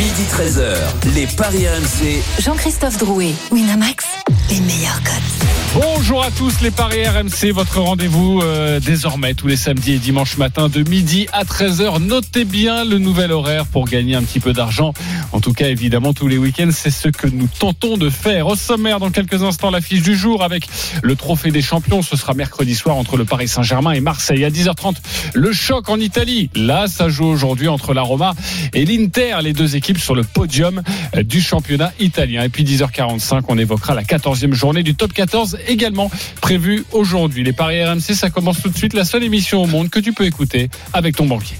Midi 13h, les Paris RMC. Jean-Christophe Drouet, Winamax, Bonjour à tous les Paris RMC, votre rendez-vous euh, désormais tous les samedis et dimanches matin de midi à 13h. Notez bien le nouvel horaire pour gagner un petit peu d'argent. En tout cas, évidemment, tous les week-ends, c'est ce que nous tentons de faire. Au sommaire, dans quelques instants, l'affiche du jour avec le trophée des champions. Ce sera mercredi soir entre le Paris Saint-Germain et Marseille. À 10h30, le choc en Italie. Là, ça joue aujourd'hui entre la Roma et l'Inter, les deux équipes sur le podium euh, du championnat italien. Et puis 10h45, on évoquera la 14e journée du top 14 également prévu aujourd'hui. Les paris RMC, ça commence tout de suite. La seule émission au monde que tu peux écouter avec ton banquier.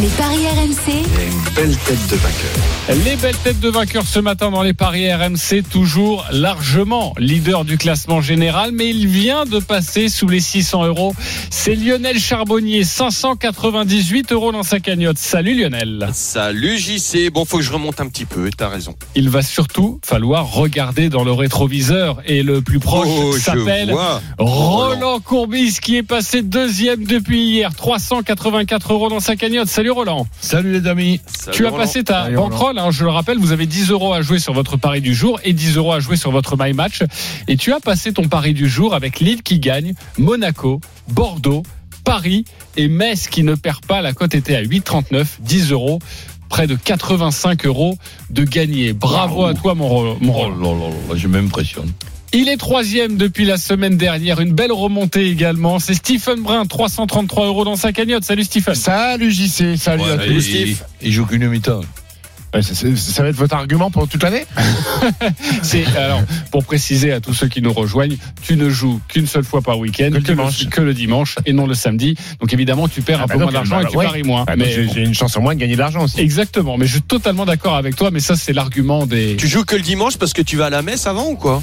Les paris RMC. une belle tête de vainqueur. Les belles têtes de vainqueurs ce matin dans les paris RMC, toujours largement leader du classement général, mais il vient de passer sous les 600 euros. C'est Lionel Charbonnier, 598 euros dans sa cagnotte. Salut Lionel. Salut JC. Bon, faut que je remonte un petit peu, t'as raison. Il va surtout falloir regarder dans le rétroviseur et le plus proche Oh, s'appelle. Roland Courbis qui est passé deuxième depuis hier, 384 euros dans sa cagnotte. Salut Roland. Salut les amis. Tu as passé ta Salut, bankroll, je le rappelle, vous avez 10 euros à jouer sur votre pari du jour et 10 euros à jouer sur votre my match. Et tu as passé ton pari du jour avec Lille qui gagne, Monaco, Bordeaux, Paris et Metz qui ne perd pas. La cote était à 8,39, 10 euros. Près de 85 euros de gagné. Bravo à toi, mon, mon Oh là là là, je m'impressionne. Il est troisième depuis la semaine dernière. Une belle remontée également. C'est Stephen Brun, 333 euros dans sa cagnotte. Salut Stephen. Salut JC, salut à Ouais, tous. il, il joue qu'une mi-temps. Ouais, ça, ça- ça va être votre argument pour toute l'année C'est alors pour préciser à tous ceux qui nous rejoignent, tu ne joues qu'une seule fois par week-end, Que le dimanche. que le dimanche et non le samedi. Donc évidemment, tu perds Ah un bah peu donc, moins d'argent bah, et tu ouais. paries moins. Ah, donc mais J'ai j'ai une chance en moins de gagner de l'argent aussi. exactement. Mais je suis totalement d'accord avec toi. Mais ça, c'est l'argument des. Tu joues que le dimanche parce que tu vas à la messe avant ou quoi?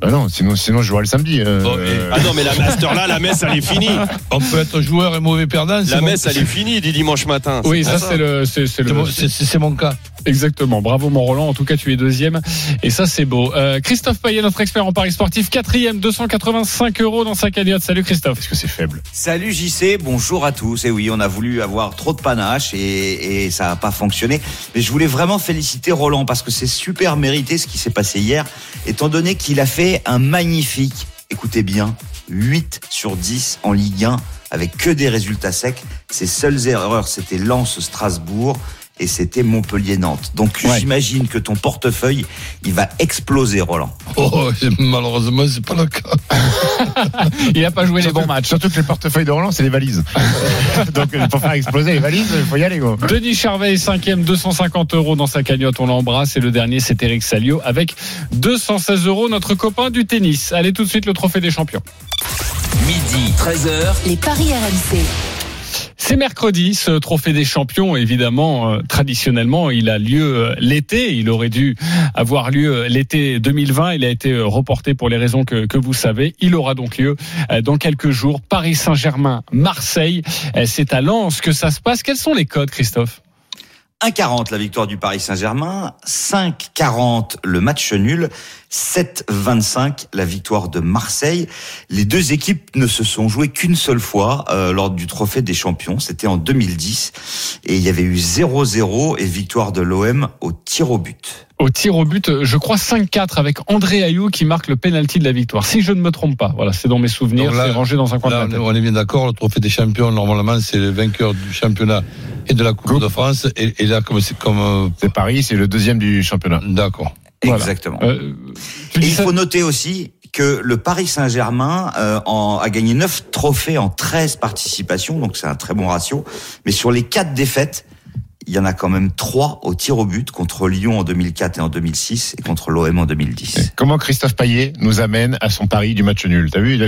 Bah non, sinon, sinon je jouerai le samedi. euh, Bon, Ah non, mais la master là, la messe, elle est finie. On peut être joueur et mauvais perdant. La mon- messe, elle est finie du dimanche matin. Oui, ça c'est le, c'est c'est c'est le, mon- C'est c'est mon cas. Exactement. Bravo mon Roland. En tout cas, tu es deuxième et ça c'est beau. Euh, Christophe Payet, notre expert en paris sportif, quatrième, 285 euros dans sa cagnotte. Salut Christophe. Est-ce que c'est faible? Salut JC, bonjour à tous. Et oui, on a voulu avoir trop de panache et, et ça n'a pas fonctionné. Mais je voulais vraiment féliciter Roland parce que c'est super mérité ce qui s'est passé hier, étant donné qu'il a fait un magnifique, écoutez bien, 8 sur 10 en Ligue 1 avec que des résultats secs. Ses seules erreurs, c'était Lens-Strasbourg et c'était Montpellier-Nantes. Donc Ouais. j'imagine que ton portefeuille, il va exploser, Roland. Oh, c'est- malheureusement, c'est pas le cas. Il a pas joué les bons matchs. Surtout que le portefeuille de Roland, c'est les valises. Donc euh, pour faire exploser les valises, il faut y aller. Gros. Denis Charvet, cinquième, 250 euros dans sa cagnotte, on l'embrasse. Et le dernier, c'est Eric Salio avec 216 euros, notre copain du tennis. Allez tout de suite le trophée des champions. Midi 13h, Les paris RMC. C'est mercredi, ce trophée des champions. Évidemment, euh, traditionnellement, il a lieu euh, l'été. Il aurait dû avoir lieu euh, l'été 2020. Il a été reporté pour les raisons que, vous savez. Il aura donc lieu dans quelques jours. Paris Saint-Germain, Marseille. C'est à Lens que ça se passe. Quels sont les codes, Christophe? 1,40 la victoire du Paris Saint-Germain, 5,40 le match nul, 7,25 la victoire de Marseille. Les deux équipes ne se sont jouées qu'une seule fois euh, lors du Trophée des Champions, c'était en 2010, et il y avait eu 0-0 et victoire de l'OM au tir au but. Au tir au but, je crois 5-4 avec André Ayou qui marque le penalty de la victoire. Si je ne me trompe pas, voilà, c'est dans mes souvenirs, c'est rangé dans un coin Là, de on la est- tête. on est bien d'accord. Le trophée des champions, normalement, c'est le vainqueur du championnat et de la Coupe de France. Et, et là, comme c'est comme. euh, C'est Paris, c'est le deuxième du championnat. D'accord. Voilà. Exactement. Euh, il faut noter aussi que le Paris Saint-Germain euh, en- a gagné 9 trophées en 13 participations, donc c'est un très bon ratio. Mais sur les 4 défaites, il y en a quand même 3 au tir au but contre Lyon en 2004 et en 2006 et contre l'OM en 2010. Comment Christophe Payet nous amène à son pari du match nul? T'as vu? Il a-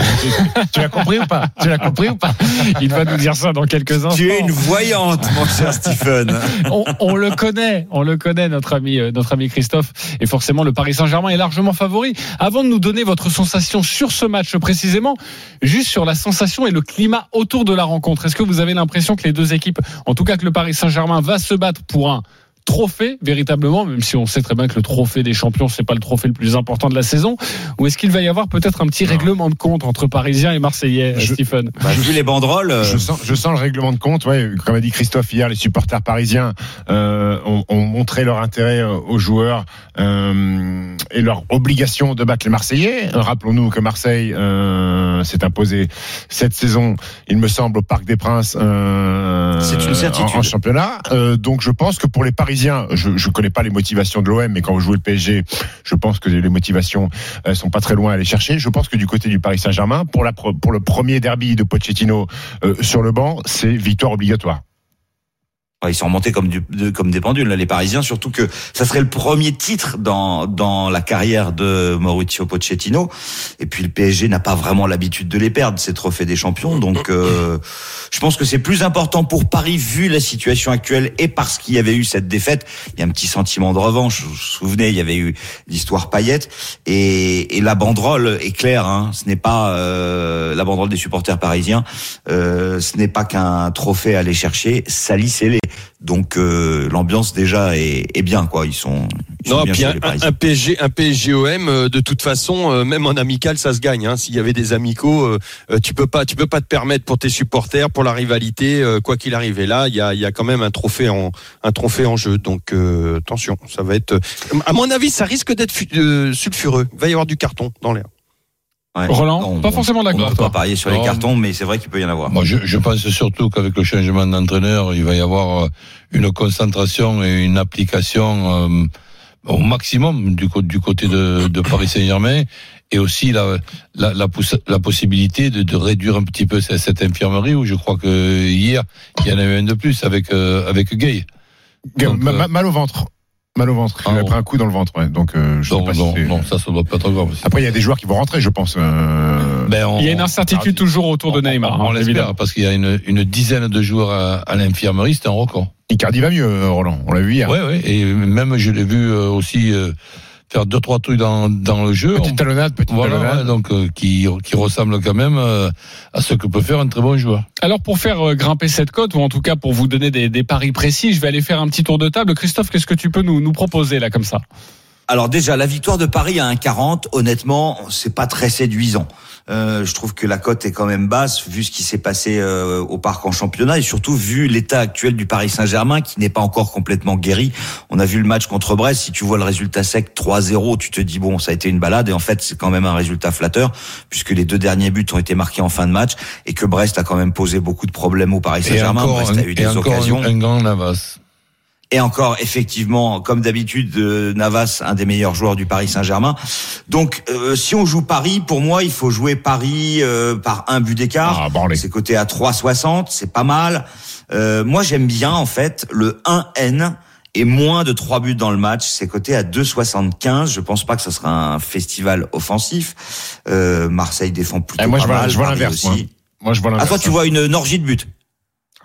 Tu l'as compris ou pas? Tu l'as compris ou pas? Il va nous dire ça dans quelques instants. Tu es une voyante, mon cher Stephen. on, on le connaît, on le connaît, notre ami, euh, notre ami Christophe. Et forcément, le Paris Saint-Germain est largement favori. Avant de nous donner votre sensation sur ce match précisément, juste sur la sensation et le climat autour de la rencontre, est-ce que vous avez l'impression que les deux équipes, en tout cas que le Paris Saint-Germain va se battre pour un trophée véritablement, même si on sait très bien que le trophée des champions c'est pas le trophée le plus important de la saison, ou est-ce qu'il va y avoir peut-être un petit règlement de compte entre Parisiens et Marseillais, Je- Stephen Bah, vu les banderoles, euh, Je sens, je sens le règlement de compte. Ouais, comme a dit Christophe hier, les supporters parisiens euh, ont, ont montré leur intérêt euh, aux joueurs euh, et leur obligation de battre les Marseillais. Euh, Rappelons-nous que Marseille euh, s'est imposé cette saison, il me semble, au Parc des Princes. euh, C'est une certitude. En, en championnat. Euh, donc je pense que pour les Parisiens, je ne connais pas les motivations de l'OM, mais quand vous jouez le PSG, je pense que les motivations euh, sont pas très loin à aller chercher. Je pense que du côté du Paris Saint-Germain, pour le premier derby de Pochettino euh, sur le banc, c'est victoire obligatoire. Ouais, ils sont remontés comme, du, comme des pendules, les Parisiens, surtout que ça serait le premier titre dans, dans la carrière de Mauricio Pochettino. Et puis le PSG n'a pas vraiment l'habitude de les perdre, ces trophées des champions. Donc euh, je pense que c'est plus important pour Paris, vu la situation actuelle, et parce qu'il y avait eu cette défaite. Il y a un petit sentiment de revanche. Vous vous souvenez, il y avait eu l'histoire paillette. Et, et la banderole est claire, hein. ce n'est pas euh, la banderole des supporters parisiens, euh, ce n'est pas qu'un trophée à aller chercher, salissez-les. Donc euh, l'ambiance déjà est, est bien quoi. Ils sont, ils sont Non, bien puis un, un PSG, un PSGOM, euh, de toute façon, euh, même en amical, ça se gagne. Hein. S'il y avait des amicaux, tu peux pas, tu peux pas te permettre pour tes supporters, pour la rivalité, quoi qu'il arrive. Et là, il y a, il y a quand même un trophée en, un trophée en jeu. Donc attention, ça va être. À mon avis, ça risque d'être fu- sulfureux. Il va y avoir du carton dans l'air. Ouais. Roland, Non, pas on- forcément On ne d'accord. peut pas parier sur les cartons, mais c'est vrai qu'il peut y en avoir. Moi, je, je pense surtout qu'avec le changement d'entraîneur, il va y avoir euh, une concentration et une application euh, au maximum du, du côté de, de Paris Saint-Germain et aussi la, la, la, possibilité de, de réduire un petit peu cette, cette infirmerie où je crois que hier, il y en avait un de plus avec, euh, avec Gay. Donc, Ma- euh, ma- mal au ventre. Mal au ventre. Il Ah, a pris un coup dans le ventre. Ouais. Donc euh, je sais pas non, c'est- non, ça, ça doit pas être grave. Après, il y a des joueurs qui vont rentrer, je pense. euh, Ben, on- Il y a une incertitude toujours autour de on- Neymar, On, hein, l'espère parce qu'il y a une, une dizaine de joueurs à, à l'infirmerie, c'est un record. Icardi va mieux, euh, Roland. On l'a vu hier. Ouais, ouais, et même je l'ai vu euh, aussi euh, faire deux trois trucs dans, dans le jeu. Petite talonnade, petite Voilà, talonnade. ouais, donc euh, qui, qui ressemble quand même euh, à ce que peut faire un très bon joueur. Alors pour faire euh, grimper cette cote, ou en tout cas pour vous donner des, des paris précis, je vais aller faire un petit tour de table. Christophe, qu'est-ce que tu peux nous, nous proposer là comme ça? Alors déjà, la victoire de Paris à 1,40, honnêtement, c'est pas très séduisant. Euh, je trouve que la cote est quand même basse vu ce qui s'est passé euh, au parc en championnat et surtout vu l'état actuel du Paris Saint-Germain qui n'est pas encore complètement guéri. On a vu le match contre Brest. Si tu vois le résultat sec 3-0, tu te dis bon, ça a été une balade et en fait c'est quand même un résultat flatteur puisque les deux derniers buts ont été marqués en fin de match et que Brest a quand même posé beaucoup de problèmes au Paris Saint-Germain. Brest a eu et des encore occasions. un, un grand Navas. Et encore, effectivement, comme d'habitude, euh, Navas, un des meilleurs joueurs du Paris Saint-Germain. Donc, euh, si on joue Paris, pour moi, il faut jouer Paris euh, par un but d'écart. Ah, branlé. c'est coté à 3,60, c'est pas mal. Euh, moi, j'aime bien, en fait, le 1N et moins de 3 buts dans le match. C'est coté à 2,75. Je pense pas que ce sera un festival offensif. Euh, Marseille défend plutôt Eh, moi, pas je vois- mal. je vois l'inverse. Moi, je vois Ah, l'inverse. toi, tu vois une, une orgie de buts.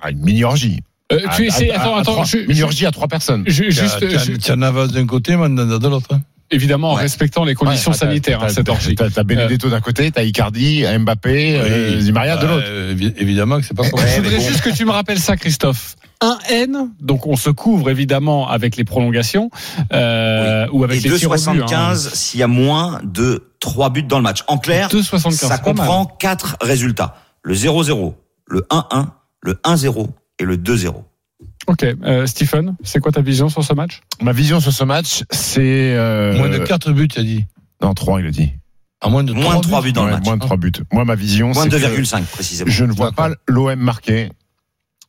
Ah, une mini-orgie. Euh, À- tu essaies, à- à- attends, à attends, trois- je- à trois personnes. je- juste, tiens, Navas d'un côté, Mandanda de l'autre. hein. évidemment en Ouais. respectant les conditions Ouais, sanitaires, hein, cette t'as- orgie. T'as Benedetto d'un côté, t'as Icardi, Mbappé, euh, Oui. Di Maria de Bah, l'autre. euh, évi- évidemment que c'est pas Je possible. voudrais juste que tu me rappelles ça, Christophe. Un N, donc on se couvre évidemment avec les prolongations euh, ou avec Et les tirs au but, hein. 2,75 s'il y a moins de 3 buts dans le match. En clair, 2,75, ça comprend quatre résultats. Le 0-0, le 1-1, le 1-0 et le 2-0. Ok, euh, Stephen, c'est quoi ta vision sur ce match? Ma vision sur ce match, c'est. euh, Moins de 4 buts, tu as dit. Non, 3, il a dit. À moins de Moins 3 de 3 buts dans Ouais, le match. Moins de 3 buts. Moi, ma vision, Moins c'est de que 2,5 précisément. je ne vois pas l'OM marquer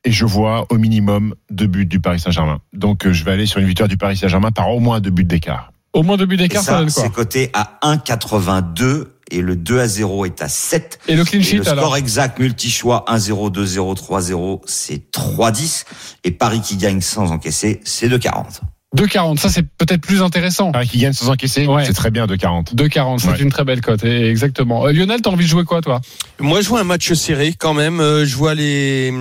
et je vois au minimum deux buts du Paris Saint-Germain. Donc, euh, je vais aller sur une victoire du Paris Saint-Germain par au moins deux buts d'écart. Au moins deux buts Et d'écart, ça, ça, donne quoi? c'est coté à 1,82 et le 2 à 0 est à 7. Et le clean Et sheet le score alors exact multi-choix 1-0, 2-0, 3-0, c'est 3-10. Et Paris qui gagne sans encaisser, c'est 2,40. 2,40, ça c'est peut-être plus intéressant. Paris qui gagne sans encaisser, Ouais. c'est très bien de 40. 2,40, c'est Ouais. une très belle cote, et- exactement. Euh, Lionel, t'as envie de jouer quoi, toi? Moi, je vois un match serré quand même. Euh, Je vois les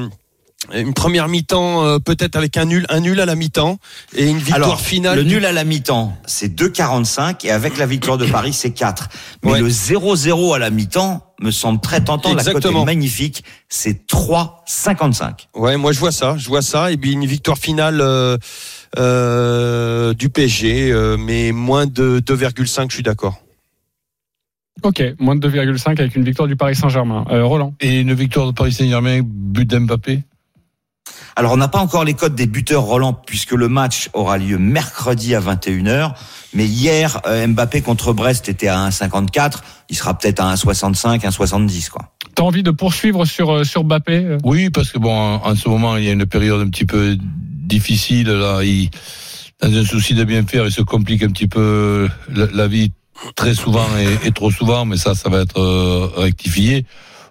une première mi-temps euh, peut-être avec un nul, un nul à la mi-temps et une victoire Alors, finale. le nul à la mi-temps, c'est 2,45 et avec la victoire de Paris, c'est 4. Mais Ouais. le 0-0 à la mi-temps me semble très tentant. La cote Exactement. est magnifique. C'est 3,55. Ouais, moi je vois ça, je vois ça et puis une victoire finale euh, euh, du PSG, euh, mais moins de 2,5, je suis d'accord. Ok, moins de 2,5 avec une victoire du Paris Saint-Germain. Euh, Roland. Et une victoire de Paris Saint-Germain, but d'Mbappé Alors, on n'a pas encore les codes des buteurs Roland, puisque le match aura lieu mercredi à 21h. Mais hier, euh, Mbappé contre Brest était à 1,54. Il sera peut-être à 1,65, 1,70, quoi. T'as envie de poursuivre sur, euh, sur Mbappé euh? Oui, parce que bon, en, ce moment, il y a une période un petit peu difficile. Là, il, dans un souci de bien faire, il se complique un petit peu la, la vie très souvent et, et, trop souvent, mais ça, ça va être euh, rectifié.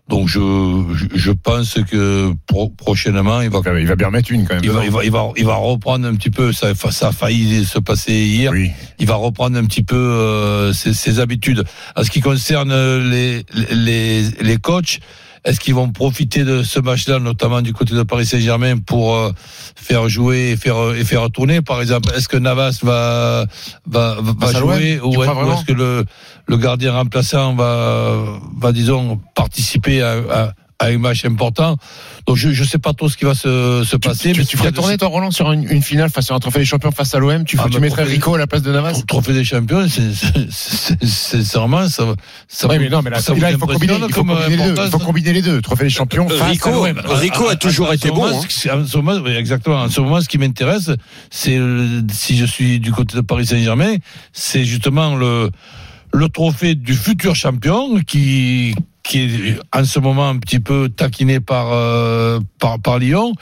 Donc je, je, pense que pro, prochainement il va il va bien remettre une quand même. Il va, il va, il va, il va reprendre un petit peu ça, ça a failli se passer hier. Oui. Il va reprendre un petit peu euh, ses, ses, habitudes. En ce qui concerne les les les coachs, est-ce qu'ils vont profiter de ce match-là, notamment du côté de Paris Saint-Germain, pour euh, faire jouer et faire et faire tourner, par exemple Est-ce que Navas va va, va jouer ou, est-ce que le le gardien remplaçant va va disons participer à, à à un match important. Donc je ne sais pas trop ce qui va se, se passer. Tu, mais tu ferais tourner ton Roland sur une, une, finale face à un trophée des champions face à l'OM. Tu, ah, tu mettrais Rico à la place de Navas? Trophée des champions, c'est vraiment ça. ça oui, mais non, mais là, là il faut combiner, il faut combiner les deux. Il faut combiner les deux. Trophée des champions face Rico, à l'OM. Rico a toujours été bon. Moment, hein. en ce moment, oui, exactement. En ce moment, ce qui m'intéresse, c'est si je suis du côté de Paris Saint-Germain, c'est justement le le trophée du futur champion qui qui est en ce moment un petit peu taquiné par euh, par, Lyon.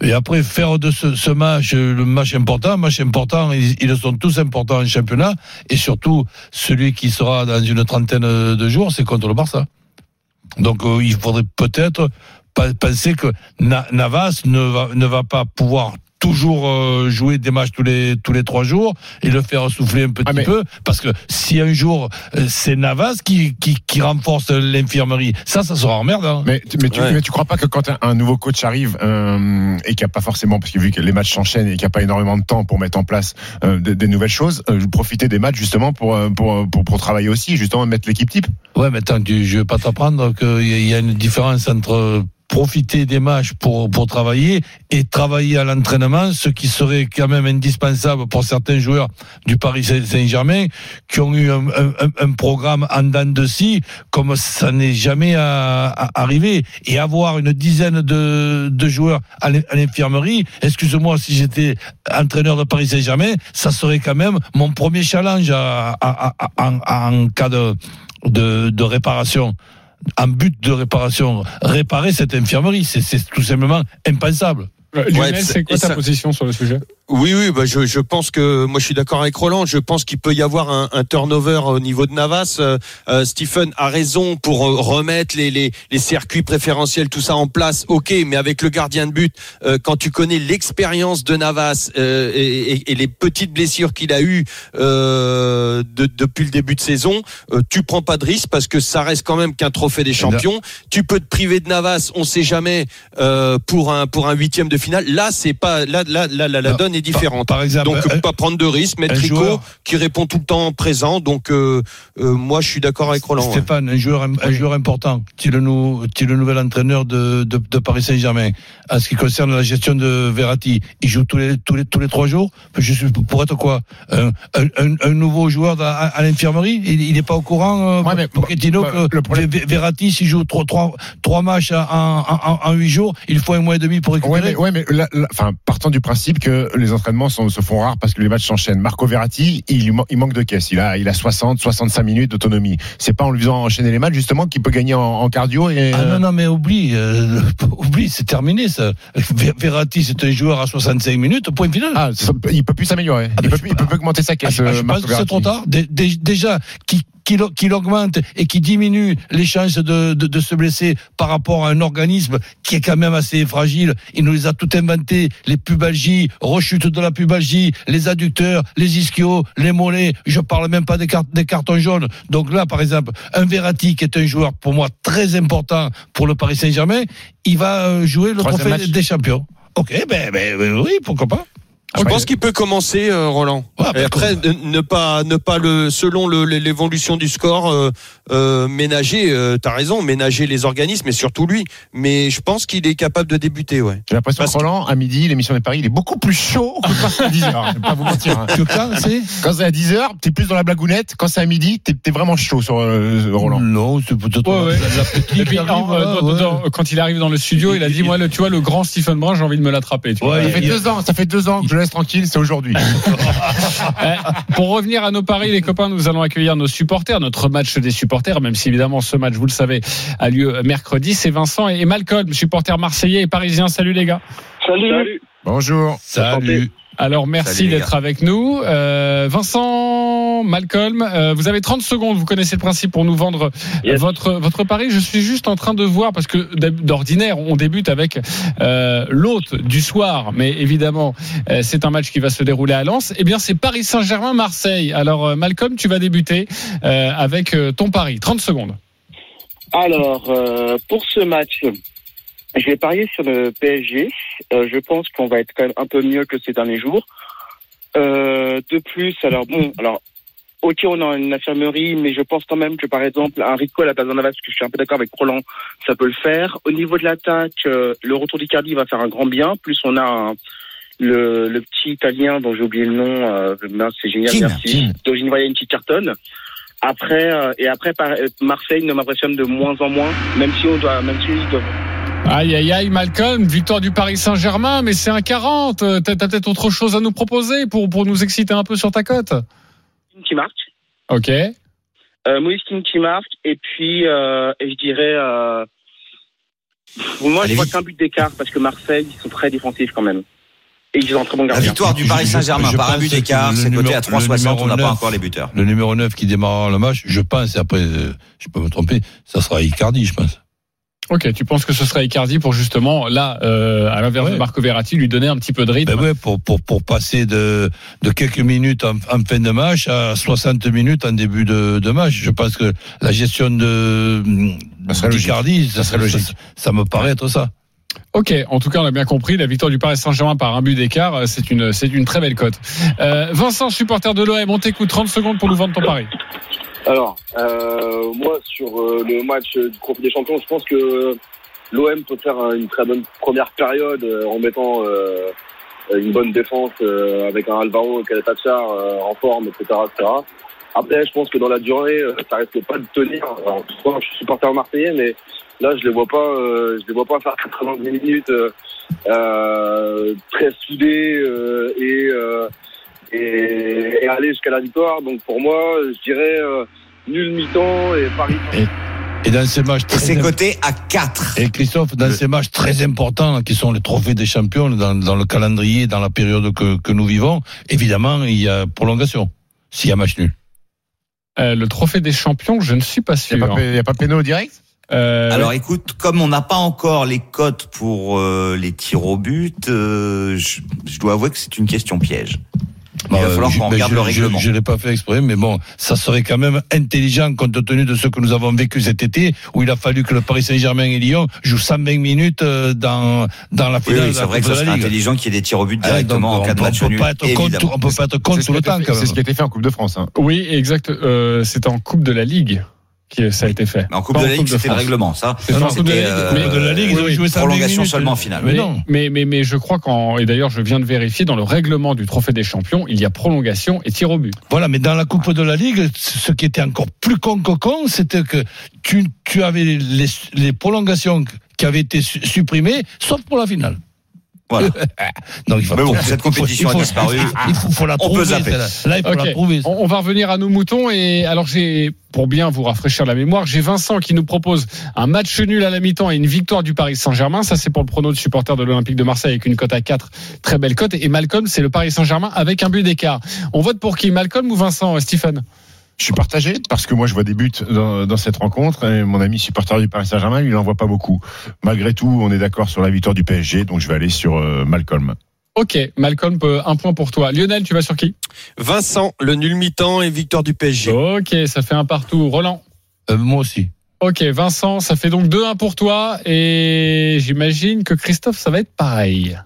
Et après faire de ce, match le match important match important ils, ils, sont tous importants en championnat. Et surtout celui qui sera dans une trentaine de jours c'est contre le Barça. Donc euh, il faudrait peut-être penser que Navas ne va ne va pas pouvoir toujours euh, jouer des matchs tous les tous les trois jours et le faire souffler un petit ah peu. Parce que si un jour euh, c'est Navas qui, qui, qui renforce l'infirmerie ça ça sera emmerdant. Mais mais tu ouais. mais tu crois pas que quand un, un nouveau coach arrive euh, et qu'il n'y a pas forcément parce que vu que les matchs s'enchaînent et qu'il n'y a pas énormément de temps pour mettre en place euh, des, des, nouvelles choses profiter des matchs justement pour, pour pour pour travailler aussi justement mettre l'équipe type. Ouais mais tant que je vais pas t'apprendre qu'il y a une différence entre profiter des matchs pour, pour travailler et travailler à l'entraînement, ce qui serait quand même indispensable pour certains joueurs du Paris Saint-Germain qui ont eu un, un, un programme en dents de scie comme ça n'est jamais à, à arrivé. Et avoir une dizaine de, de joueurs à l'infirmerie, excuse-moi si j'étais entraîneur de Paris Saint-Germain, ça serait quand même mon premier challenge à, à, en, en cas de, de, de réparation en but de réparation, réparer cette infirmerie. C'est tout simplement impensable. Lionel, ouais, c'est quoi ta ça... position sur le sujet? Oui, oui, bah je, je pense que moi je suis d'accord avec Roland. Je pense qu'il peut y avoir un, un, turnover au niveau de Navas. Euh, euh, Stephen a raison pour euh, remettre les, les, les, circuits préférentiels, tout ça en place. Ok, mais avec le gardien de but, euh, quand tu connais l'expérience de Navas euh, et, et, les petites blessures qu'il a eues de, depuis le début de saison, tu prends pas de risque parce que ça reste quand même qu'un trophée des champions. Tu peux te priver de Navas, on sait jamais pour un pour un huitième de finale. Là, c'est pas là là là, là la donne est différente. Par, par exemple, donc un, pas prendre de risque, mettre Rico joueur... qui répond tout le temps présent. Donc euh, euh, moi je suis d'accord avec Roland. Stéphane, ouais. un joueur un oui. joueur important, est le, nou, est le nouvel entraîneur de, de, de Paris Saint-Germain. En ce qui concerne la gestion de Verratti, il joue tous les tous les tous les trois jours. Je suis pour être quoi un, un, un nouveau joueur à, à l'infirmerie. Il n'est pas au courant. Euh, ouais, mais, Pochettino bah, que problème... Verratti s'il joue trois trois trois matchs en, en, en, huit jours, il faut un mois et demi pour récupérer. Ouais, mais, ouais, enfin, partant du principe que les entraînements sont, se font rares parce que les matchs s'enchaînent. Marco Verratti, il, il, manque de caisse. Il a, il a 60, 65 minutes d'autonomie. C'est pas en lui faisant enchaîner les matchs justement qu'il peut gagner en, en, cardio. Et, ah non, non, mais oublie, euh, oublie, c'est terminé ça. Verratti, c'est un joueur à 65 minutes, point final. Ah, ça, il peut plus s'améliorer. Ah, il, peut, il peut plus augmenter sa caisse. Ah, je, je pense que c'est trop tard. Déjà, qui qu'il qu augmente et qui diminue les chances de, de, de, se blesser par rapport à un organisme qui est quand même assez fragile. Il nous les a tout inventé, les pubalgies, rechutes de la pubalgie, les adducteurs, les ischios, les mollets. Je parle même pas des, cartons jaunes. Donc là, par exemple, un Verratti qui est un joueur pour moi très important pour le Paris Saint-Germain, il va jouer le trophée des champions. Ok, ben, ben oui, pourquoi pas. Je pense qu'il peut commencer, euh, Roland. Ouais, Et après, ne ne pas, ne pas le, selon le- l'évolution du score, euh, euh, ménager. Euh, T'as raison, ménager les organismes et surtout lui. Mais je pense qu'il est capable de débuter, ouais. J'ai l'impression que Roland, à midi, l'émission des paris, il est beaucoup plus chaud que quand c'est à 10h. Je vais pas vous mentir. hein. Que quand c'est Quand c'est à 10h, t'es plus dans la blagounette. Quand c'est à midi, t'es vraiment chaud sur euh, Roland. Non, c'est peut-être Ouais, ouais. euh, quand il arrive dans le studio, il a dit, moi, le, tu vois, le grand Stephen Brun, j'ai envie de me l'attraper. Ça fait il- deux ans, ça fait deux ans que je laisse tranquille, c'est aujourd'hui. Eh, Pour revenir à nos paris, les copains, nous allons accueillir nos supporters, notre match des supporters, même si évidemment ce match, vous le savez, a lieu mercredi. C'est Vincent et Malcolm, supporters marseillais et parisiens. Salut les gars. Salut. Bonjour. Salut. Alors merci d'être avec nous. Euh, Vincent, Malcolm, euh, vous avez 30 secondes, vous connaissez le principe pour nous vendre Yes. votre, votre pari. Je suis juste en train de voir, parce que d'ordinaire, on débute avec euh, l'hôte du soir, mais évidemment, euh, c'est un match qui va se dérouler à Lens. Eh bien, c'est Paris Saint-Germain-Marseille. Alors euh, Malcolm, tu vas débuter euh, avec euh, ton pari. 30 secondes. Alors, euh, pour ce match, je vais parier sur le PSG. Euh, je pense qu'on va être quand même un peu mieux que ces derniers jours. Euh, de plus, alors bon, alors, ok, on a une infirmerie, mais je pense quand même que par exemple, un Rico à la place d'un Navas, parce que je suis un peu d'accord avec Roland, ça peut le faire. Au niveau de l'attaque, euh, le retour d'Icardi va faire un grand bien. Plus on a un- le, le petit Italien dont j'ai oublié le nom, euh, c'est génial, merci. J'y voyais une petite cartonne. Après euh, et après par- euh, Marseille ne m'impressionne de moins en moins, même si on doit, même si ils doivent Aïe, aïe, aïe, Malcolm, victoire du Paris Saint-Germain, mais c'est un 40. Euh, T'as t'as peut-être autre chose à nous proposer pour, pour nous exciter un peu sur ta cote? Qui marque. Ok. Euh, Moïse Keane qui marque et puis euh, et je dirais euh, moi Allez, je vois qu'un but d'écart parce que Marseille ils sont très défensifs quand même et ils ont un très bon La gardien. victoire du Paris Saint-Germain par un but d'écart, le c'est coté à numéro- 3,60, le on n'a pas encore les buteurs. Le numéro 9 qui démarrera le match, je pense, et après, euh, je peux me tromper, ça sera Icardi, je pense. Ok, tu penses que ce serait Icardi pour justement, là, euh, à l'inverse Ouais. de Marco Verratti, lui donner un petit peu de rythme Ben ouais, pour, pour, pour passer de, de quelques minutes en, en fin de match à 60 minutes en début de, de match. Je pense que la gestion de Ça d'Icardi, ça, Ça serait logique. ça, ça me paraît être ça. Ok, en tout cas, on a bien compris, la victoire du Paris Saint-Germain par un but d'écart, euh, c'est une, c'est une très belle cote. Euh, Vincent, supporter de l'OM, on t'écoute 30 secondes pour nous vendre ton pari. Alors, euh, moi, sur euh, le match du Trophée des Champions, je pense que l'OM peut faire une très bonne première période euh, en mettant euh, une bonne défense euh, avec un Alvaro Caletacar euh, en forme, etc., etc. Après, je pense que dans la durée, ça risque pas de tenir. Alors, je suis supporter marseillais, mais là, je les vois pas, je les vois pas faire 90 minutes très soudés et, et, et aller jusqu'à la victoire. Donc pour moi, je dirais euh, nul mi-temps et Paris. Et dans ces matchs très c'est coté à 4. et Christophe, dans ces matchs très importants qui sont les trophées des champions dans, dans le calendrier, dans la période que, que nous vivons, évidemment, il y a prolongation. S'il y a match nul. Euh, le trophée des champions, je ne suis pas Il sûr. n'y a, pas- y a pas péno direct? Euh, Alors écoute, comme on n'a pas encore les cotes pour euh, les tirs au but, euh, je, je dois avouer que c'est une question piège. Il va Bah, falloir je- qu'on ben, regarde je- le règlement. Je ne l'ai pas fait exprès, mais bon, ça serait quand même intelligent compte tenu de ce que nous avons vécu cet été, où il a fallu que le Paris Saint-Germain et Lyon jouent 120 minutes euh, dans, dans la Oui, finale oui, de c'est vrai que de ce la serait Ligue. intelligent qu'il y ait des tirs au but Ah, directement donc, en cas de on, match on peut nul. pas être contre, évidemment. on peut pas être C'est contre tout le temps C'est ce qui a été fait en Coupe de France. hein. Oui, exact. Euh, c'est en Coupe de la Ligue que ça a été fait. Mais en Coupe Pas de la Ligue, c'était le règlement, ça. C'est en Coupe de la C'était, euh, de la Ligue, ils ont oui, joué 120 prolongation minutes. seulement en finale. Mais Mais, non. mais, mais, mais je crois qu'en, et d'ailleurs je viens de vérifier, dans le règlement du Trophée des Champions, il y a prolongation et tir au but. Voilà, mais dans la Coupe de la Ligue, ce qui était encore plus con que con, c'était que tu, tu avais les, les prolongations qui avaient été su- supprimées, sauf pour la finale. Voilà. Donc, il faut, Mais bon, cette compétition faut- a disparu. Il faut, faut la On peut zapper. Là, il faut la trouver. On, on va revenir à nos moutons et alors j'ai, pour bien vous rafraîchir la mémoire, j'ai Vincent qui nous propose un match nul à la mi-temps et une victoire du Paris Saint-Germain. Ça c'est pour le prono de supporter de l'Olympique de Marseille avec une cote à 4, très belle cote. Et Malcolm, c'est le Paris Saint-Germain avec un but d'écart. On vote pour qui? Malcolm ou Vincent euh, Stephen Je suis partagé parce que moi je vois des buts dans, dans cette rencontre et mon ami supporter du Paris Saint-Germain il n'en voit pas beaucoup. Malgré tout, on est d'accord sur la victoire du PSG, donc je vais aller sur euh, Malcolm. Ok, Malcolm, euh, un point pour toi. Lionel, tu vas sur qui? Vincent, le nul mi-temps et victoire du PSG. Ok, ça fait un partout. Roland? Euh, moi aussi. Ok, Vincent, ça fait donc 2-1 pour toi et j'imagine que Christophe, ça va être pareil.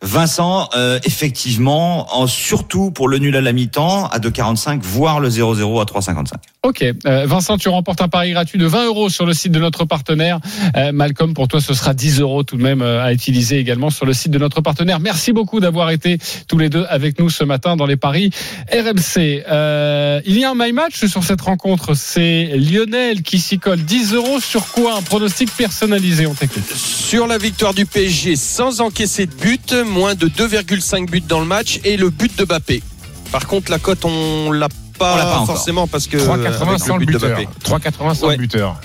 Vincent, euh, effectivement, en, surtout pour le nul à la mi-temps à 2,45, voire le 0-0 à 3,55. Ok, euh, Vincent, tu remportes un pari gratuit de 20 euros sur le site de notre partenaire. Euh, Malcolm, pour toi, ce sera 10 euros tout de même euh, à utiliser également sur le site de notre partenaire. Merci beaucoup d'avoir été tous les deux avec nous ce matin dans les paris RMC. Euh, il y a un my match sur cette rencontre. C'est Lionel qui s'y colle 10 euros sur quoi? Un pronostic personnalisé, on t'écoute. Sur la victoire du PSG sans encaisser de but, moins de 2,5 buts dans le match et le but de Bappé. Par contre, la cote, on l'a pas, On l'a pas encore. forcément parce que 3,80 avec sans le but de buteur. Mbappé. 3,80 sans Ouais. le buteur.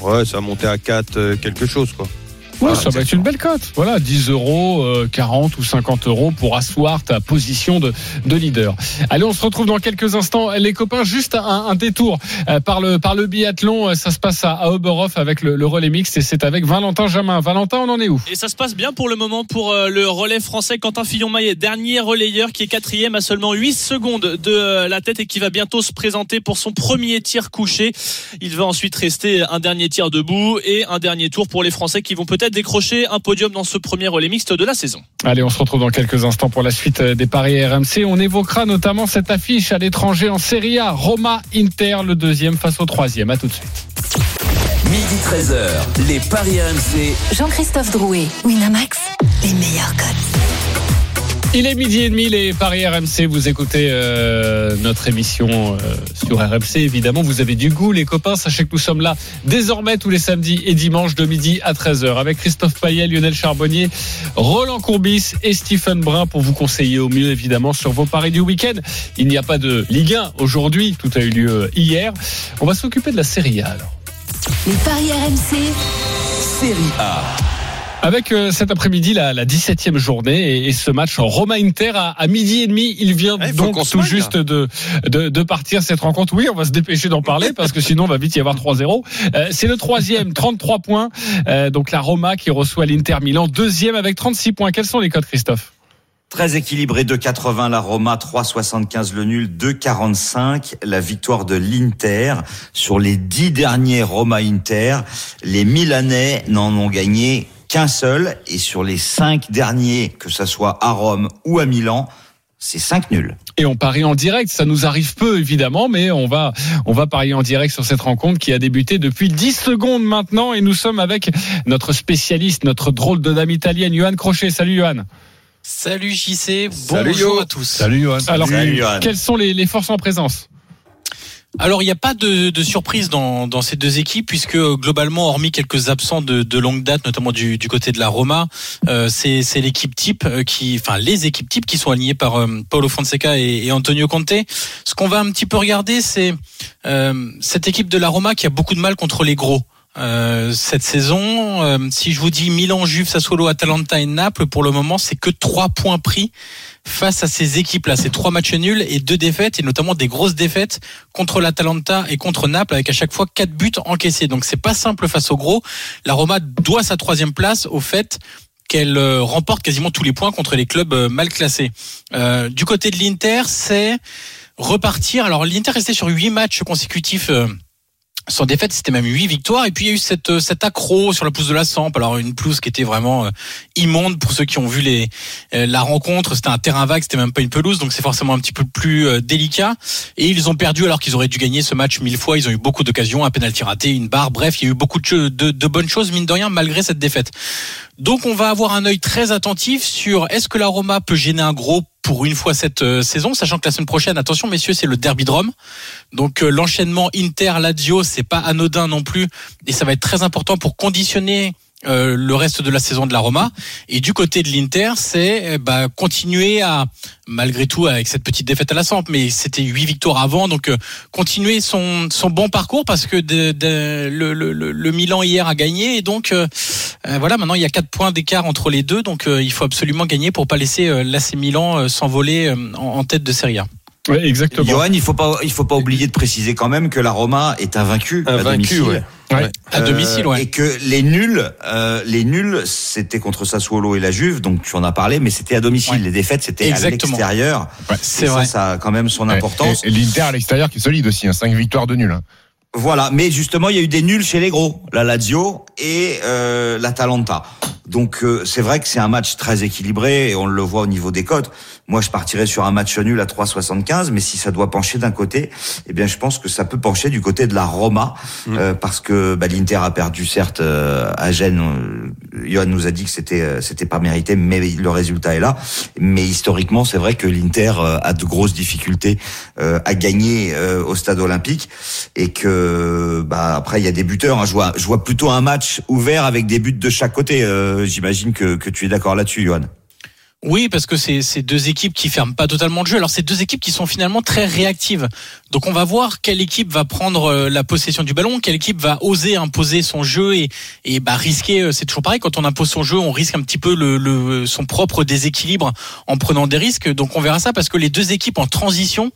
Ouais, ça a monté à 4 euh, quelque chose quoi. Ouais, ça va être une belle cote. Voilà, 10 euros, euh, 40 ou 50 euros pour asseoir ta position de, de leader. Allez, on se retrouve dans quelques instants. Les copains, juste un, un détour euh, par le par le biathlon. Euh, Ça se passe à, à Oberhof avec le, le relais mixte et c'est avec Valentin Jamin. Valentin, on en est où? Et ça se passe bien pour le moment pour euh, le relais français. Quentin Fillon-Maillet, dernier relayeur qui est quatrième à seulement 8 secondes de euh, la tête et qui va bientôt se présenter pour son premier tir couché. Il va ensuite rester un dernier tir debout et un dernier tour pour les Français qui vont peut-être décrocher un podium dans ce premier relais mixte de la saison. Allez, on se retrouve dans quelques instants pour la suite euh, des paris RMC. On évoquera notamment cette affiche à l'étranger en Serie A. Roma Inter, le deuxième face au troisième. À tout de suite. Midi 13h, les Paris RMC. Jean-Christophe Drouet, Winamax, les meilleurs codes. Il est midi et demi, les Paris RMC. Vous écoutez euh, notre émission euh, sur RMC, évidemment. Vous avez du goût, les copains. Sachez que nous sommes là désormais tous les samedis et dimanches de midi à 13h avec Christophe Payet, Lionel Charbonnier, Roland Courbis et Stephen Brun pour vous conseiller au mieux, évidemment, sur vos paris du week-end. Il n'y a pas de Ligue 1 aujourd'hui. Tout a eu lieu hier. On va s'occuper de la Serie A alors. Les paris RMC, Série A. Avec euh, cet après-midi la, la 17e journée et, et ce match en Roma-Inter à, à midi et demi, il vient Ah, il faut donc tout juste de, de, de partir cette rencontre. Oui, on va se dépêcher d'en parler parce que sinon on va vite y avoir 3-0. Euh, c'est le troisième, 33 points. Euh, donc la Roma qui reçoit l'Inter Milan, deuxième avec 36 points. Quels sont les codes, Christophe? Très équilibré, 2,80 la Roma, 3,75 le nul, 2,45 la victoire de l'Inter. Sur les dix derniers Roma-Inter, les Milanais n'en ont gagné qu'un seul. Et sur les cinq derniers, que ce soit à Rome ou à Milan, c'est 5 nuls. Et on parie en direct, ça nous arrive peu évidemment, mais on va on va parier en direct sur cette rencontre qui a débuté depuis 10 secondes maintenant et nous sommes avec notre spécialiste, notre drôle de dame italienne, Johan Crochet. Salut Johan. Salut JC, bonjour à tous. Salut Johan. Alors, Salut, Johan. quelles sont les, les forces en présence? Alors il n'y a pas de, surprise dans, ces deux équipes puisque euh, globalement, hormis quelques absents de, longue date, notamment du, côté de la Roma, euh, c'est l'équipe type euh, qui, enfin les équipes types qui sont alignées par euh, Paulo Fonseca et, Antonio Conte. Ce qu'on va un petit peu regarder, c'est cette équipe de la Roma qui a beaucoup de mal contre les gros. Euh, cette saison, si je vous dis Milan, Juve, Sassuolo, Atalanta et Naples, pour le moment, c'est que trois points pris face à ces équipes-là. C'est trois matchs nuls et deux défaites, et notamment des grosses défaites contre l'Atalanta et contre Naples, avec à chaque fois quatre buts encaissés. Donc c'est pas simple face aux gros. La Roma doit sa troisième place au fait qu'elle euh, remporte quasiment tous les points contre les clubs euh, mal classés. Euh, du côté de l'Inter, c'est repartir. Alors l'Inter restait sur huit matchs consécutifs. Sans défaite, c'était même huit victoires. Et puis il y a eu cette, euh, cet accro sur la pelouse de la Samp. Alors une pelouse qui était vraiment euh, immonde pour ceux qui ont vu les, euh, la rencontre. C'était un terrain vague, c'était même pas une pelouse, donc c'est forcément un petit peu plus délicat. Et ils ont perdu alors qu'ils auraient dû gagner ce match mille fois. Ils ont eu beaucoup d'occasions, un penalty raté, une barre. Bref, il y a eu beaucoup de, de, de bonnes choses mine de rien malgré cette défaite. Donc on va avoir un œil très attentif sur est-ce que la Roma peut gêner un gros pour une fois cette euh, saison, sachant que la semaine prochaine, attention messieurs, c'est le derby de Rome. Donc euh, l'enchaînement Inter-Lazio, c'est pas anodin non plus, et ça va être très important pour conditionner euh, le reste de la saison de la Roma. Et du côté de l'Inter, c'est bah, continuer à, malgré tout, avec cette petite défaite à la Samp, mais c'était huit victoires avant, donc euh, continuer son, son bon parcours parce que de, de- le, le, le- Milan hier a gagné et donc euh, euh, voilà, maintenant il y a quatre points d'écart entre les deux, donc il faut absolument gagner pour pas laisser l'AC Milan s'envoler en, en tête de Serie A. Oui, exactement. Johan, il faut pas, il faut pas oublier de préciser quand même que la Roma est invaincue à Invaincu, domicile. ouais. Ouais. À domicile, ouais. Et que les nuls, euh, les nuls, c'était contre Sassuolo et la Juve, donc tu en as parlé, mais c'était à domicile. Ouais. Les défaites, c'était à l'extérieur. Ouais, c'est Et ça, vrai. Ça a quand même son Ouais. importance. Et, et l'Inter à l'extérieur qui est solide aussi, hein, 5 victoires de nul. hein. Voilà, mais justement, il y a eu des nuls chez les gros, la Lazio et euh, l'Atalanta. Donc euh, c'est vrai que c'est un match très équilibré et on le voit au niveau des cotes. Moi, je partirais sur un match nul à 3,75, mais si ça doit pencher d'un côté, eh bien, je pense que ça peut pencher du côté de la Roma, euh, parce que bah, l'Inter a perdu certes euh, à Gênes. Euh, Johan nous a dit que c'était euh, c'était pas mérité, mais le résultat est là. Mais historiquement, c'est vrai que l'Inter euh, a de grosses difficultés euh, à gagner euh, au stade olympique et que bah après il y a des buteurs. hein. Je vois je vois plutôt un match ouvert avec des buts de chaque côté. Euh, J'imagine que que tu es d'accord là-dessus, Johan. Oui, parce que c'est deux équipes qui ferment pas totalement le jeu. Alors c'est deux équipes qui sont finalement très réactives. Donc on va voir quelle équipe va prendre euh, la possession du ballon, quelle équipe va oser imposer son jeu et et bah risquer. euh, C'est toujours pareil quand on impose son jeu, on risque un petit peu le, le son propre déséquilibre en prenant des risques. Donc on verra ça parce que les deux équipes en transition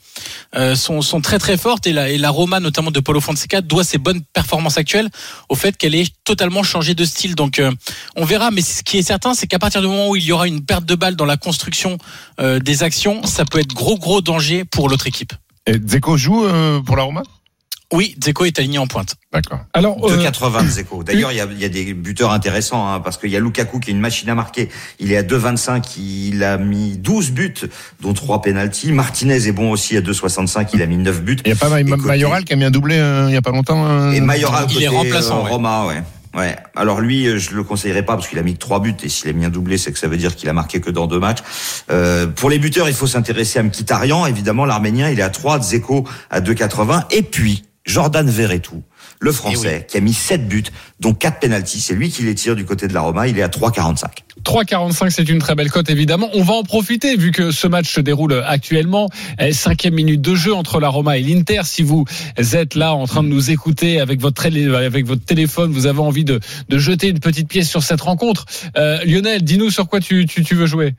euh, sont sont très très fortes et la et la Roma notamment de Paulo Fonseca doit ses bonnes performances actuelles au fait qu'elle ait totalement changé de style. Donc euh, on verra. Mais ce qui est certain, c'est qu'à partir du moment où il y aura une perte de balle dans la construction euh, des actions, ça peut être gros gros danger pour l'autre équipe. Et Dzeko joue euh, pour la Roma? Oui, Dzeko est aligné en pointe. D'accord. Alors, euh, 2,80 Zeko. D'ailleurs, il y a, y des buteurs intéressants hein, parce qu'il y a Lukaku qui est une machine à marquer. Il est à 2,25. Il a mis 12 buts, dont 3 pénalties. Martinez est bon aussi à 2,65. Il a mis 9 buts. Il n'y a pas côté- Mayoral qui a mis un doublé euh, il n'y a pas longtemps euh, Et Mayoral Il côté, est remplaçant, euh, ouais. Roma, ouais. Ouais. Alors lui, euh, je le conseillerais pas parce qu'il a mis que trois buts et s'il a mis un doublé, c'est que ça veut dire qu'il a marqué que dans deux matchs. Euh, pour les buteurs, il faut s'intéresser à Mkhitaryan. Évidemment, l'Arménien, il est à 3, Dzeko à 2,80. Et puis Jordan Verretou, le Français, qui a mis 7 buts, dont 4 pénalties. C'est lui qui les tire du côté de la Roma. Il est à 3,45. 3,45, c'est une très belle cote, évidemment. On va en profiter, vu que ce match se déroule actuellement. Eh, Cinquième minute de jeu entre la Roma et l'Inter. Si vous êtes là en train de nous écouter avec votre, téléphone, vous avez envie de, jeter une petite pièce sur cette rencontre. Euh, Lionel, dis-nous sur quoi tu, veux jouer.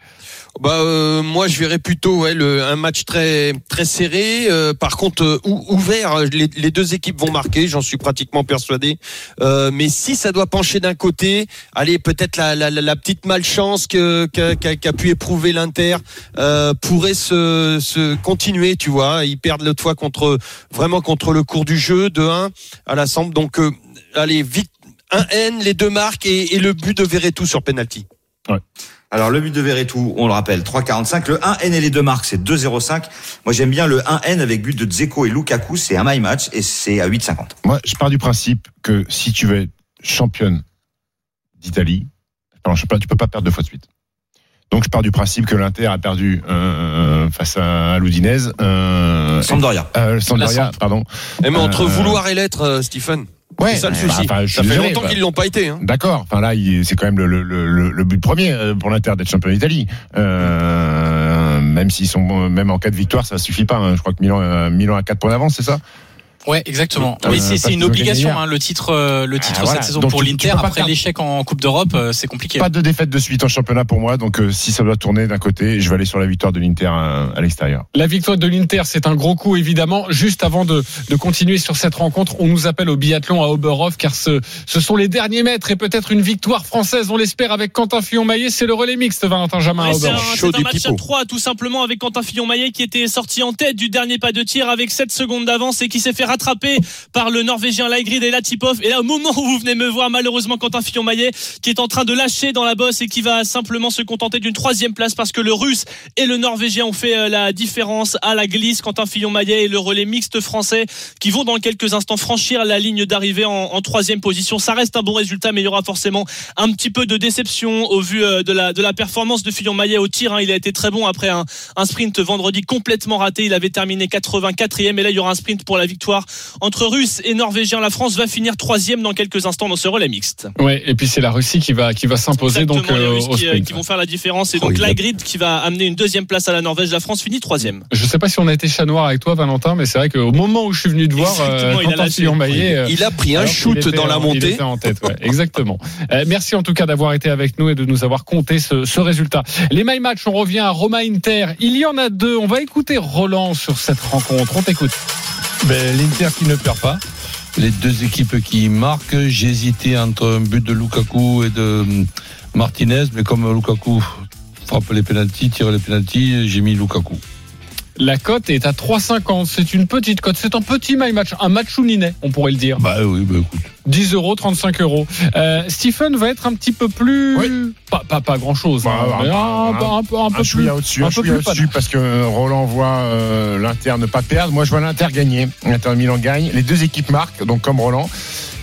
Bah euh, moi je verrais plutôt un match très serré. Euh, par contre ou- ouvert, les, deux équipes vont marquer, j'en suis pratiquement persuadé. Mais si ça doit pencher d'un côté, allez peut-être la, la, la- la petite malchance que qu'a qu'a- qu'a pu éprouver l'Inter euh, pourrait se, se continuer, tu vois. Ils perdent l'autre fois contre vraiment contre le cours du jeu de 1 à la Samp. Donc euh, allez vite un N, les deux marques et, et le but de Verretou sur penalty. Alors le but de Verretou, on le rappelle, 3,45. Le 1N et les deux marques, c'est 2,05. Moi j'aime bien le 1N avec but de Dzeko et Lukaku, c'est un my match et c'est à 8,50. Moi, je pars du principe que si tu veux être championne d'Italie, alors, je sais pas, tu peux pas perdre deux fois de suite. Donc je pars du principe que l'Inter a perdu euh, face à l'Udinese. Euh, Sampdoria. euh, Sampdoria, pardon. Eh, mais entre Euh, vouloir et l'être, euh, Stephen. Ouais, c'est ça le bah, souci. je ça fait désolé, longtemps bah. qu'ils l'ont pas été. Hein. D'accord. Enfin là, c'est quand même le, le, le, le but premier euh, pour l'Inter d'être champion d'Italie. Euh, même s'ils sont, même en cas de victoire, ça suffit pas. hein. Je crois que Milan, euh, Milan a 4 points d'avance, c'est ça? Ouais, exactement. Euh, Mais c'est une obligation, hein, le titre, euh, le titre Ah, voilà. cette saison Donc, pour l'Inter. Après l'échec en Coupe d'Europe, euh, c'est compliqué. Pas de défaite de suite en championnat pour moi. Donc euh, si ça doit tourner d'un côté, je vais aller sur la victoire de l'Inter à, à l'extérieur. La victoire de l'Inter, c'est un gros coup, évidemment. Juste avant de, de continuer sur cette rencontre, on nous appelle au biathlon à Oberhof, car ce, ce sont les derniers mètres et peut-être une victoire française, on l'espère, avec Quentin Fillon-Maillet. C'est le relais mixte, Valentin Jamin à Ouais, c'est un, Oberhof. c'est Chaud un match à pipeau. 3 tout simplement avec Quentin Fillon-Maillet qui était sorti en tête du dernier pas de tir avec 7 secondes d'avance et qui s'est fait rattraper par le Norvégien Laigrid et Latipov. Et là, au moment où vous venez me voir, malheureusement, Quentin Fillon-Maillet qui est en train de lâcher dans la bosse et qui va simplement se contenter d'une troisième place parce que le Russe et le Norvégien ont fait euh, la différence à la glisse. Quentin Fillon-Maillet et le relais mixte français qui vont dans quelques instants franchir la ligne d'arrivée en, troisième position. Ça reste un bon résultat, mais il y aura forcément un petit peu de déception au vu euh, de la, de la performance de Fillon-Maillet au tir. hein. Il a été très bon après un, un sprint vendredi complètement raté. Il avait terminé 84e et là il y aura un sprint pour la victoire entre Russes et Norvégiens. La France va finir troisième dans quelques instants dans ce relais mixte. Ouais, et puis c'est la Russie qui va, qui va s'imposer donc Exactement, les euh, Russes au qui, euh, sprint. qui vont faire la différence et Oh, donc il a- la grid qui va amener une deuxième place à la Norvège. La France finit troisième. Je sais pas si on a été chat noir avec toi, Valentin, mais c'est vrai qu'au moment où je suis venu te voir, euh, il a lâché. Euh, Il a pris un qu'il shoot était dans la Il montée. était en tête, ouais, exactement. Euh, merci en tout cas d'avoir été avec nous et de nous avoir compté ce, ce résultat. Les My Match, on revient à Roma Inter. Il y en a deux. On va écouter Roland sur cette rencontre. On t'écoute. Ben, L'Inter qui ne perd pas. Les deux équipes qui marquent. J'ai hésité entre un but de Lukaku et de hum, Martinez, mais comme Lukaku frappe les pénalties, tire les pénalties, j'ai mis Lukaku. La cote est à 3,50. C'est une petite cote. C'est un petit my match, un match on pourrait le dire. Bah oui, bah écoute. 10 euros, 35 euros. Euh, Stephen va être un petit peu plus. Oui. Pas, pas, pas grand chose. Bah, hein, un- un, peu- un peu, un peu Un chouïa au-dessus, un peu plus au-dessus parce que Roland voit euh, l'Inter ne pas perdre. Moi, je vois l'Inter gagner. L'Inter Milan gagne. Les deux équipes marquent, donc comme Roland.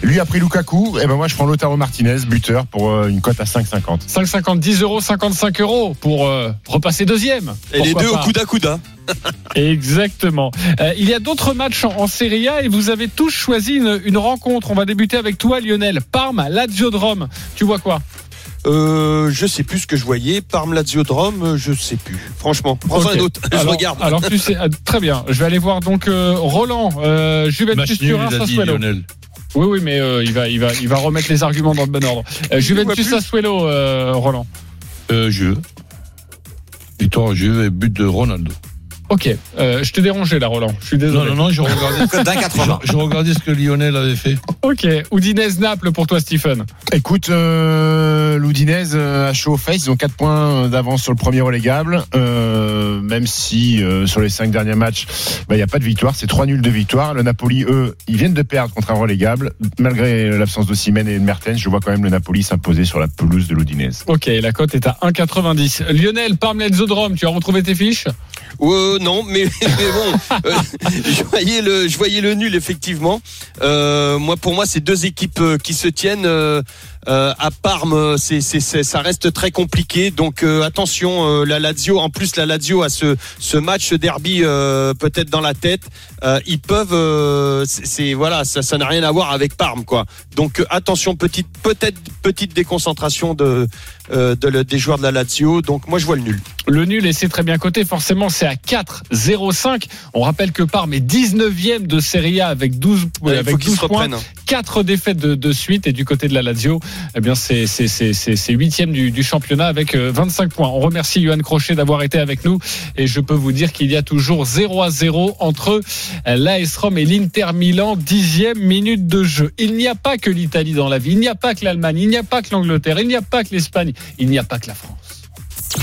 Lui a pris Lukaku. Et ben moi, je prends Lautaro Martinez, buteur, pour euh, une cote à 5,50. 5,50, 10 euros, 55 euros pour euh, repasser deuxième. Et les deux au pas. coude à coude. hein. Exactement. Euh, il y a d'autres matchs en, en Serie A et vous avez tous choisi une, une rencontre. On va débuter avec toi, Lionel. Parme, Lazio de Rome. Tu vois quoi? Euh, je sais plus ce que je voyais. Parme Lazio de Rome, euh, je sais plus. Franchement, prends un autre. Je alors, regarde. Alors tu sais, ah, très bien. Je vais aller voir donc euh, Roland, euh, Juventus Turin, Sassuolo. Lionel. Oui, oui, mais euh, il va, il va, il va remettre les arguments dans le bon ordre. Euh, Juventus. Sassuolo, euh, Roland. Euh, jeu. Victoire jeu et but de Ronaldo. Ok. Euh, je t'ai dérangé là, Roland. Je suis Non, désolé. non, non, je regardais, Cote d'un 80. je, je regardais ce que Lionel avait fait. Ok. Udinese Naples pour toi, Stephen. Écoute, euh, l'Oudinez euh, a chaud aux fesses. Ils ont 4 points d'avance sur le premier relégable. Euh, même si euh, sur les 5 derniers matchs, bah, il n'y a pas de victoire. C'est 3 nuls de victoire. Le Napoli, eux, ils viennent de perdre contre un relégable. Malgré l'absence d'Ossimène et de Mertens, je vois quand même le Napoli s'imposer sur la pelouse de l'Oudinez. Ok, la cote est à 1,90. Lionel, Lazio de Rome. Tu as retrouvé tes fiches? Euh, non, mais, bon, euh, je voyais le, nul effectivement. Euh, moi, pour moi, c'est deux équipes qui se tiennent. Euh, à Parme, c'est, c'est, c'est- ça reste très compliqué. Donc euh, attention, euh, la Lazio. En plus, la Lazio a ce, ce match ce derby euh, peut-être dans la tête. Euh, ils peuvent, euh, c'est, voilà, ça, ça n'a rien à voir avec Parme, quoi. Donc attention, petite, peut-être petite déconcentration de, euh, de le- des joueurs de la Lazio. Donc moi, je vois le nul. Le nul, et c'est très bien coté, forcément, c'est à 4,05. On rappelle que Parme est 19e de Serie A avec 12, Il avec faut qu'ils 12 se points. reprennent. hein. 4 défaites de, de suite. Et du côté de la Lazio, eh bien, c'est, 8e du, championnat avec euh, 25 points. On remercie Johan Crochet d'avoir été avec nous. Et je peux vous dire qu'il y a toujours 0 à 0 entre euh, l'AS Rome et l'Inter Milan. Dixième minute de jeu. Il n'y a pas que l'Italie dans la vie. Il n'y a pas que l'Allemagne. Il n'y a pas que l'Angleterre. Il n'y a pas que l'Espagne. Il n'y a pas que la France.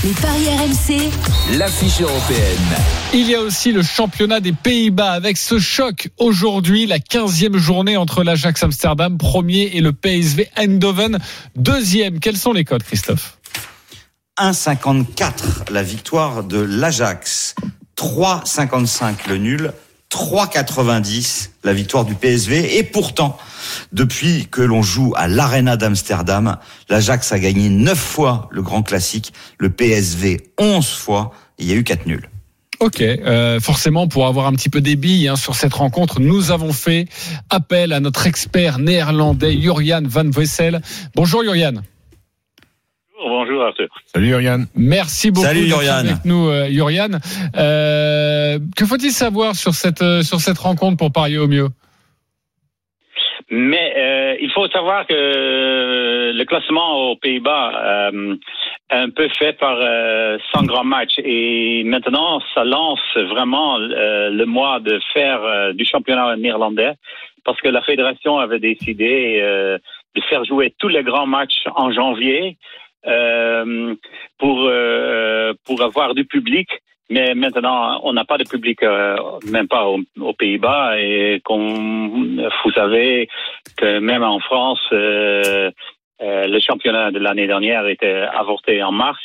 Les paris RMC, L'affiche européenne. Il y a aussi le championnat des Pays-Bas avec ce choc aujourd'hui, la 15e journée entre l'Ajax Amsterdam, premier, et le PSV Eindhoven, deuxième. Quels sont les codes, Christophe 1,54 la victoire de l'Ajax, 3,55 le nul, 3,90 la victoire du PSV. Et pourtant, depuis que l'on joue à l'Arena d'Amsterdam, l'Ajax a gagné 9 fois le Grand Classique, le PSV 11 fois, il y a eu 4 nuls. Ok, euh, forcément pour avoir un petit peu des billes hein, sur cette rencontre, nous avons fait appel à notre expert néerlandais Jurian Van Wessel. Bonjour Jurian. Bonjour Arthur. Salut, Yorian. Merci beaucoup Salut, d'être Jurian. avec nous, euh, Jurian. Euh, que faut-il savoir sur cette euh, sur cette rencontre pour parier au mieux? Mais euh, il faut savoir que euh, le classement aux Pays-Bas euh, est un peu fait par euh, 100 grands matchs et maintenant ça lance vraiment euh, le mois de faire euh, du championnat néerlandais parce que la fédération avait décidé euh, de faire jouer tous les grands matchs en janvier euh, pour euh, pour avoir du public. Mais maintenant, on n'a pas de public, euh, même pas aux, aux Pays-Bas, et comme vous savez que même en France, euh, euh, le championnat de l'année dernière était avorté en mars.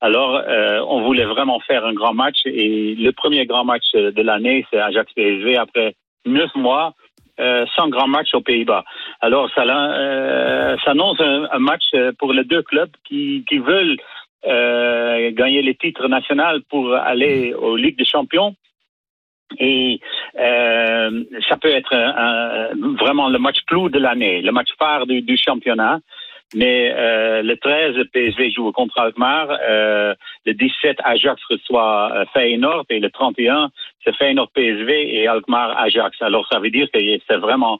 Alors, euh, on voulait vraiment faire un grand match, et le premier grand match de l'année, c'est Ajax PSV après neuf mois. Euh, sans grand match aux Pays-Bas. Alors, ça, euh, annonce un, match pour les deux clubs qui, veulent euh, gagner les titres nationaux pour aller aux Ligues des Champions. Et euh, ça peut être vraiment le match clou de l'année, le match phare du championnat. Mais euh, le 13, le PSV joue contre Alkmaar. Euh, le 17, Ajax reçoit euh, Feyenoord. Et le 31, c'est Feyenoord PSV et Alkmaar Ajax. Alors ça veut dire que c'est vraiment,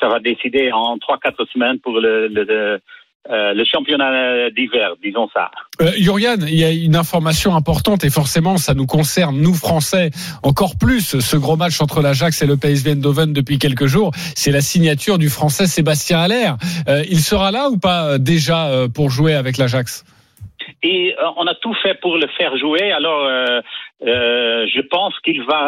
ça va décider en 3-4 semaines pour le, le euh, le championnat d'hiver, disons ça. Euh, il y a une information importante et forcément ça nous concerne, nous Français, encore plus ce gros match entre l'Ajax et le PSV Eindhoven depuis quelques jours. C'est la signature du Français Sébastien Haller. Euh, il sera là ou pas euh, déjà pour jouer avec l'Ajax? Et euh, on a tout fait pour le faire jouer. Alors, euh, Euh, je pense qu'il va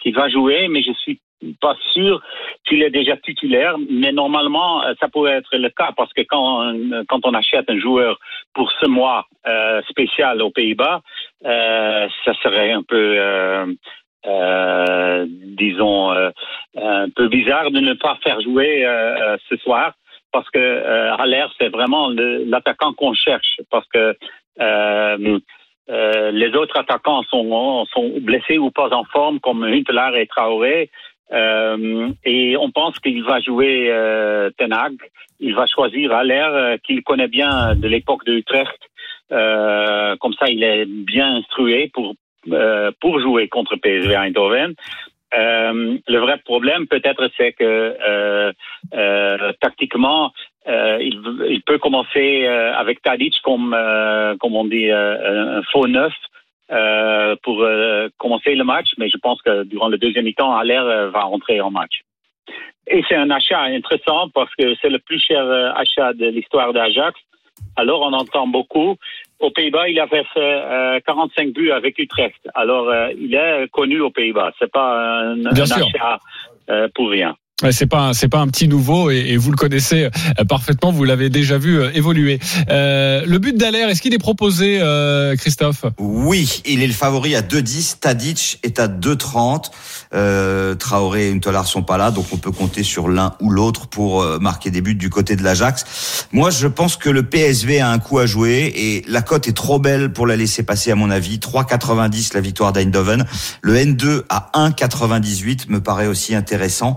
qu'il va jouer, mais je suis pas sûr qu'il est déjà titulaire, mais normalement, ça pourrait être le cas parce que quand, quand on achète un joueur pour ce mois spécial aux Pays-Bas, ça serait un peu, disons, un peu bizarre de ne pas faire jouer ce soir parce que euh, Haller, c'est vraiment l'attaquant qu'on cherche parce que euh, euh, les autres attaquants sont, blessés ou pas en forme, comme Huntelaar et Traoré. Euh, et on pense qu'il va jouer Ten Hag. Il va choisir Haller, qu'il connaît bien de l'époque de Utrecht. Comme ça, il est bien instrué pour pour jouer contre PSV Eindhoven. Euh, le vrai problème, peut-être, c'est que euh, euh, tactiquement, euh, il, il peut commencer euh, avec Tadic comme, comme on dit, un faux neuf pour commencer le match, mais je pense que durant le deuxième mi-temps, Aller va rentrer en match. Et c'est un achat intéressant parce que c'est le plus cher achat de l'histoire d'Ajax. Alors on entend beaucoup. Aux Pays-Bas, il avait fait euh, 45 buts avec Utrecht. Alors euh, il est connu aux Pays-Bas. C'est pas un, Bien un sûr. achat euh, pour rien. C'est pas un- c'est pas un petit nouveau et, et vous le connaissez euh, parfaitement, vous l'avez déjà vu euh, évoluer. Euh, le but d'Aller, est-ce qu'il est proposé, Christophe? Oui, il est le favori à 2,10. Tadic est à 2,30. Euh, Traoré et Untolar sont pas là, donc on peut compter sur l'un ou l'autre pour marquer des buts du côté de l'Ajax. Moi, je pense que le PSV a un coup à jouer et la cote est trop belle pour la laisser passer à mon avis. 3,90 la victoire d'Eindhoven. Le N2 à 1,98 me paraît aussi intéressant.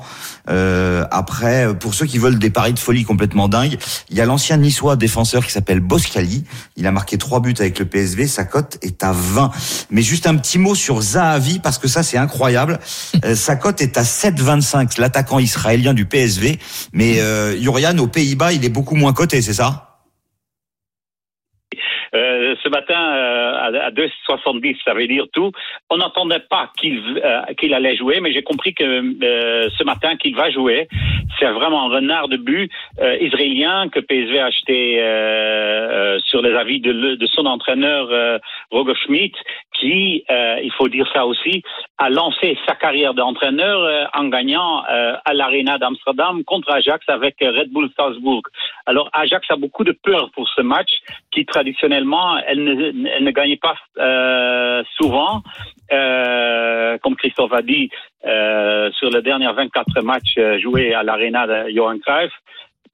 Euh, après, pour ceux qui veulent des paris de folie complètement dingues, il y a l'ancien niçois défenseur qui s'appelle Boscali. Il a marqué trois buts avec le PSV. Sa cote est à 20. Mais juste un petit mot sur Zahavi parce que ça c'est incroyable. Euh, sa cote est à 7,25. L'attaquant israélien du PSV. Mais euh, Jurian aux Pays-Bas, il est beaucoup moins coté, c'est ça? Euh, ce matin, euh, à, à 2,70, ça veut dire tout. On n'entendait pas qu'il euh, qu'il allait jouer, mais j'ai compris que euh, ce matin qu'il va jouer. C'est vraiment un renard de but euh, israélien que PSV a acheté euh, euh, sur les avis de, de son entraîneur euh, Roger Schmidt, qui, euh, il faut dire ça aussi, a lancé sa carrière d'entraîneur euh, en gagnant euh, à l'Arena d'Amsterdam contre Ajax avec euh, Red Bull Salzbourg. Alors Ajax a beaucoup de peur pour ce match qui traditionnellement elle ne, elle ne gagnait pas euh, souvent. Euh, comme Christophe a dit, sur les derniers 24 matchs joués à l'Arena de Johan Cruyff,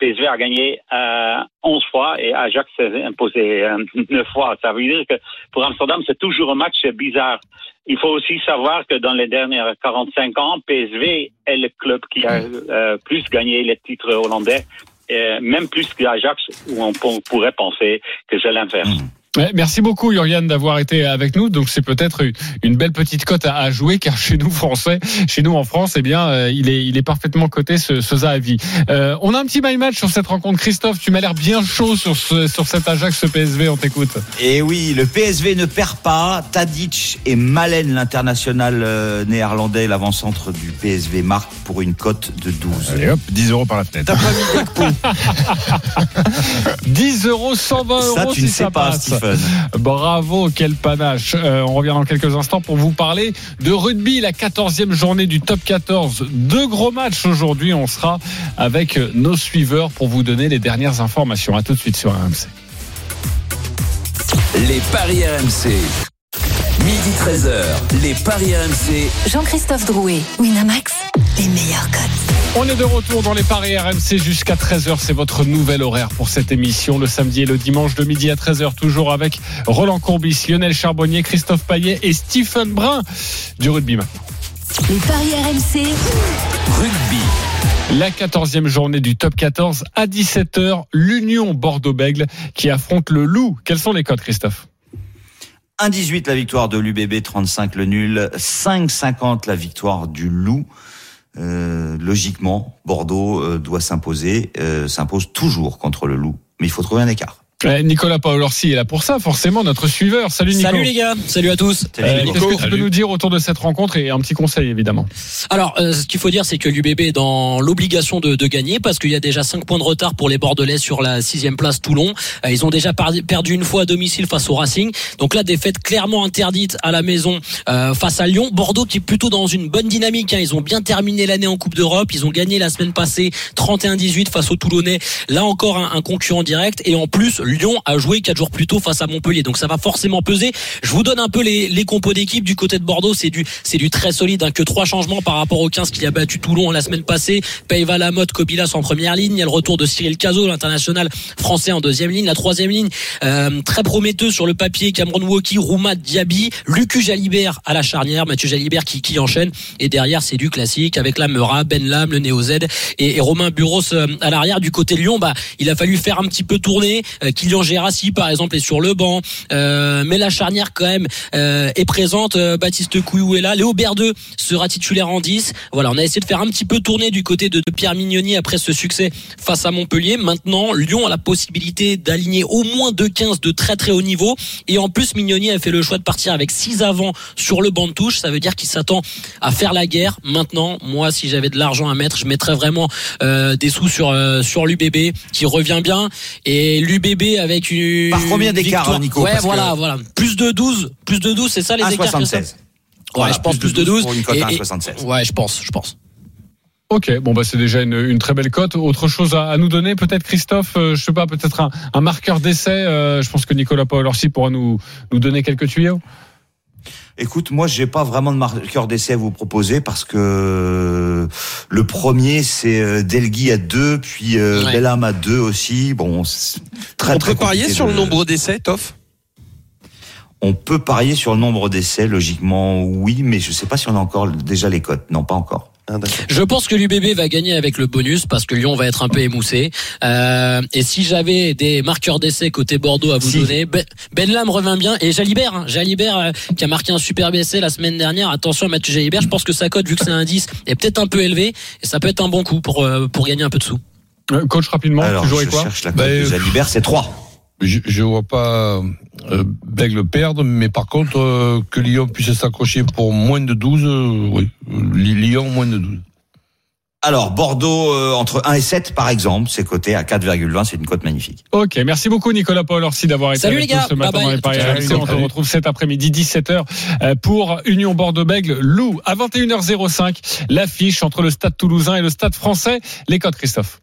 PSV a gagné euh, 11 fois et Ajax s'est imposé euh, 9 fois. Ça veut dire que pour Amsterdam, c'est toujours un match bizarre. Il faut aussi savoir que dans les dernières 45 ans, PSV est le club qui a euh, plus gagné les titres hollandais, euh, même plus que Ajax, où on pour- pourrait penser que c'est l'inverse. Ouais, merci beaucoup Yurian d'avoir été avec nous. Donc c'est peut-être une, belle petite cote à, à jouer car chez nous français, chez nous en France, eh bien euh, il est il est parfaitement coté ce, ce Zahavi. Euh, on a un petit my match sur cette rencontre. Christophe, tu m'as l'air bien chaud sur ce, sur cet Ajax ce PSV. On t'écoute. Et oui, le PSV ne perd pas. Tadic et Malen, l'international euh, néerlandais, l'avant-centre du PSV, marque pour une cote de 12. Allez hop, 10 euros par la fenêtre. 10 euros, 120 euros Ça, tu si ne sais ça pas, passe. Bravo, quel panache. Euh, on revient dans quelques instants pour vous parler de rugby, la 14e journée du top 14. Deux gros matchs aujourd'hui. On sera avec nos suiveurs pour vous donner les dernières informations. À tout de suite sur RMC. Les Paris RMC. Midi 13h, les Paris RMC. Jean-Christophe Drouet, Winamax, les meilleurs cotes. On est de retour dans les paris RMC jusqu'à 13h. C'est votre nouvel horaire pour cette émission. Le samedi et le dimanche de midi à 13h. Toujours avec Roland Courbis, Lionel Charbonnier, Christophe Paillet et Stephen Brun du rugby maintenant. Les paris RMC, Rugby. La 14e journée du top 14 à 17h. L'Union Bordeaux-Bègle qui affronte le Loup. Quels sont les codes, Christophe? 1,18 la victoire de l'UBB, 35 le nul, 5,50 la victoire du Loup. Euh, logiquement, Bordeaux euh, doit s'imposer, euh, s'impose toujours contre le Loup, mais il faut trouver un écart. Eh, Nicolas Paolorsi est là pour ça, forcément, notre suiveur. Salut Nico. Salut les gars, salut à tous. Euh, Qu'est-ce que tu peux nous dire autour de cette rencontre et un petit conseil évidemment Alors, euh, ce qu'il faut dire, c'est que l'UBB est dans l'obligation de, de gagner parce qu'il y a déjà 5 points de retard pour les Bordelais sur la sixième place Toulon. Euh, ils ont déjà perdu une fois à domicile face au Racing. Donc là, défaite clairement interdite à la maison euh, face à Lyon. Bordeaux qui est plutôt dans une bonne dynamique. hein. Ils ont bien terminé l'année en Coupe d'Europe. Ils ont gagné la semaine passée 31-18 face aux Toulonnais. Là encore un, un concurrent direct. Et en plus, Lyon a joué quatre jours plus tôt face à Montpellier. Donc ça va forcément peser. Je vous donne un peu les, les compos d'équipe du côté de Bordeaux. C'est du c'est du très solide. hein. Que trois changements par rapport aux 15 qui a battu Toulon la semaine passée. Peiva Lamotte, Kobilas en première ligne. Il y a le retour de Cyril Cazot, l'international français en deuxième ligne. La troisième ligne, euh, très prometteuse sur le papier. Cameron Woki, Rouma Diaby, Lucu Jalibert à la charnière. Mathieu Jalibert qui, qui enchaîne. Et derrière, c'est du classique avec la Meura, Ben Lam, le Néo Z et, et Romain Buros euh, à l'arrière. Du côté de Lyon, bah, il a fallu faire un petit peu tourner. Euh, Kylian Gérassi, par exemple, est sur le banc. Euh, mais la charnière, quand même, euh, est présente. Euh, Baptiste Couillou est là. Léo Berdeux sera titulaire en 10. Voilà, on a essayé de faire un petit peu tourner du côté de, Pierre Mignoni après ce succès face à Montpellier. Maintenant, Lyon a la possibilité d'aligner au moins deux 15 de très très haut niveau. Et en plus, Mignoni a fait le choix de partir avec 6 avant sur le banc de touche. Ça veut dire qu'il s'attend à faire la guerre. Maintenant, moi, si j'avais de l'argent à mettre, je mettrais vraiment des sous sur sur l'UBB qui revient bien. Et l'UBB avec une Par combien d'écart, victoire- Nico Ouais, voilà, que- voilà. Plus de 12, plus de 12, c'est ça les écarts. 1,76. Christophe Ouais, Voilà, je pense plus de 12. pour une cote à Et- et- 1,76. Ouais, je pense, je pense. Ok, bon bah c'est déjà une, une très belle cote. Autre chose à, à nous donner, peut-être Christophe, euh, je sais pas, peut-être un, un marqueur d'essai. euh, je pense que Nicolas Paolorsi pourra nous nous donner quelques tuyaux. Écoute, moi, j'ai pas vraiment de marqueur d'essai à vous proposer parce que le premier, c'est euh, Delgui à 2, puis euh, Ouais. Bellam à 2 aussi. Bon, très, On très peut parier sur de- le nombre d'essais, Toff? On peut parier sur le nombre d'essais, logiquement, oui, mais je sais pas si on a encore déjà les cotes. Non, pas encore. Ah, Je pense que l'UBB va gagner avec le bonus parce que Lyon va être un peu émoussé. Euh, et si j'avais des marqueurs d'essai côté Bordeaux à vous donner, Ben, ben Lam revient bien et Jalibert, hein, Jalibert euh, qui a marqué un superbe essai la semaine dernière. Attention à Mathieu Jalibert, je pense que sa cote vu que c'est un 10 est peut-être un peu élevé et ça peut être un bon coup pour euh, pour gagner un peu de sous. Euh, coach rapidement, Alors, tu jouerais je quoi cherche la cote de Jalibert, c'est 3. Je, je vois pas euh, Bègle perdre, mais par contre, euh, que Lyon puisse s'accrocher pour moins de 12, euh, oui. Lyon, moins de 12. Alors, Bordeaux, euh, entre 1 et 7, par exemple, c'est coté à 4,20, c'est une cote magnifique. Ok, merci beaucoup Nicolas Paolorsi d'avoir été Salut avec les nous ce matin bye dans bye, les. On se retrouve cet après-midi 17h euh, pour Union Bordeaux-Bègle Loup à 21h05. L'affiche entre le Stade Toulousain et le Stade Français. Les codes, Christophe.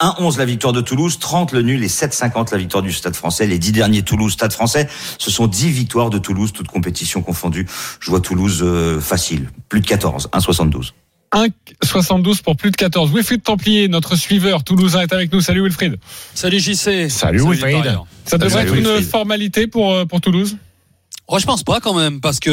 1-11 la victoire de Toulouse, 30 le nul et 7-50 la victoire du Stade français. Les 10 derniers Toulouse Stade français, ce sont 10 victoires de Toulouse, toutes compétitions confondues. Je vois Toulouse euh, facile, plus de 14, 1,72. 1,72 pour plus de 14. Wilfried Templier, notre suiveur toulousain, est avec nous. Salut Wilfried. Salut JC. Salut, Wilfried. Ça devrait être une formalité pour, euh, pour Toulouse? Ouais, je pense pas quand même parce que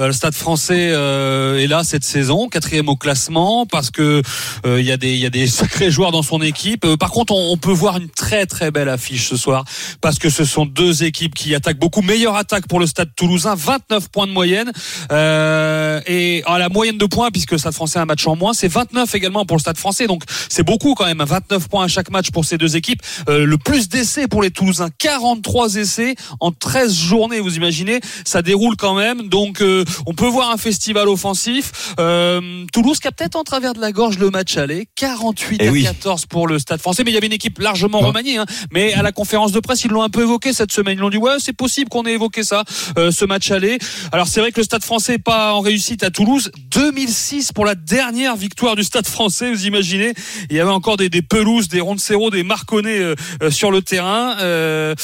euh, le Stade Français euh, est là cette saison, quatrième au classement, parce que euh, il y a des y a des sacrés joueurs dans son équipe. Euh, par contre, on, on peut voir une très très belle affiche ce soir parce que ce sont deux équipes qui attaquent beaucoup. Meilleure attaque pour le Stade Toulousain, 29 points de moyenne euh, et à la moyenne de points puisque le Stade Français a un match en moins, c'est 29 également pour le Stade Français. Donc c'est beaucoup quand même, 29 points à chaque match pour ces deux équipes. Le plus d'essais pour les Toulousains, 43 essais en 13 journées. Vous imaginez, ça déroule quand même. Donc euh, on peut voir un festival offensif. Euh, Toulouse qui a peut-être en travers de la gorge le match aller, 48 Eh à oui. 14 pour le Stade Français. Mais il y avait une équipe largement remaniée. hein. Mais à la conférence de presse, ils l'ont un peu évoqué cette semaine. Ils l'ont dit ouais, c'est possible qu'on ait évoqué ça, euh, ce match aller. Alors c'est vrai que le Stade Français est pas en réussite à Toulouse. 2006 pour la dernière victoire du Stade Français. Vous imaginez Il y avait encore des, des pelouses, des Roncero, des Marconnais euh, euh, sur le terrain. Euh,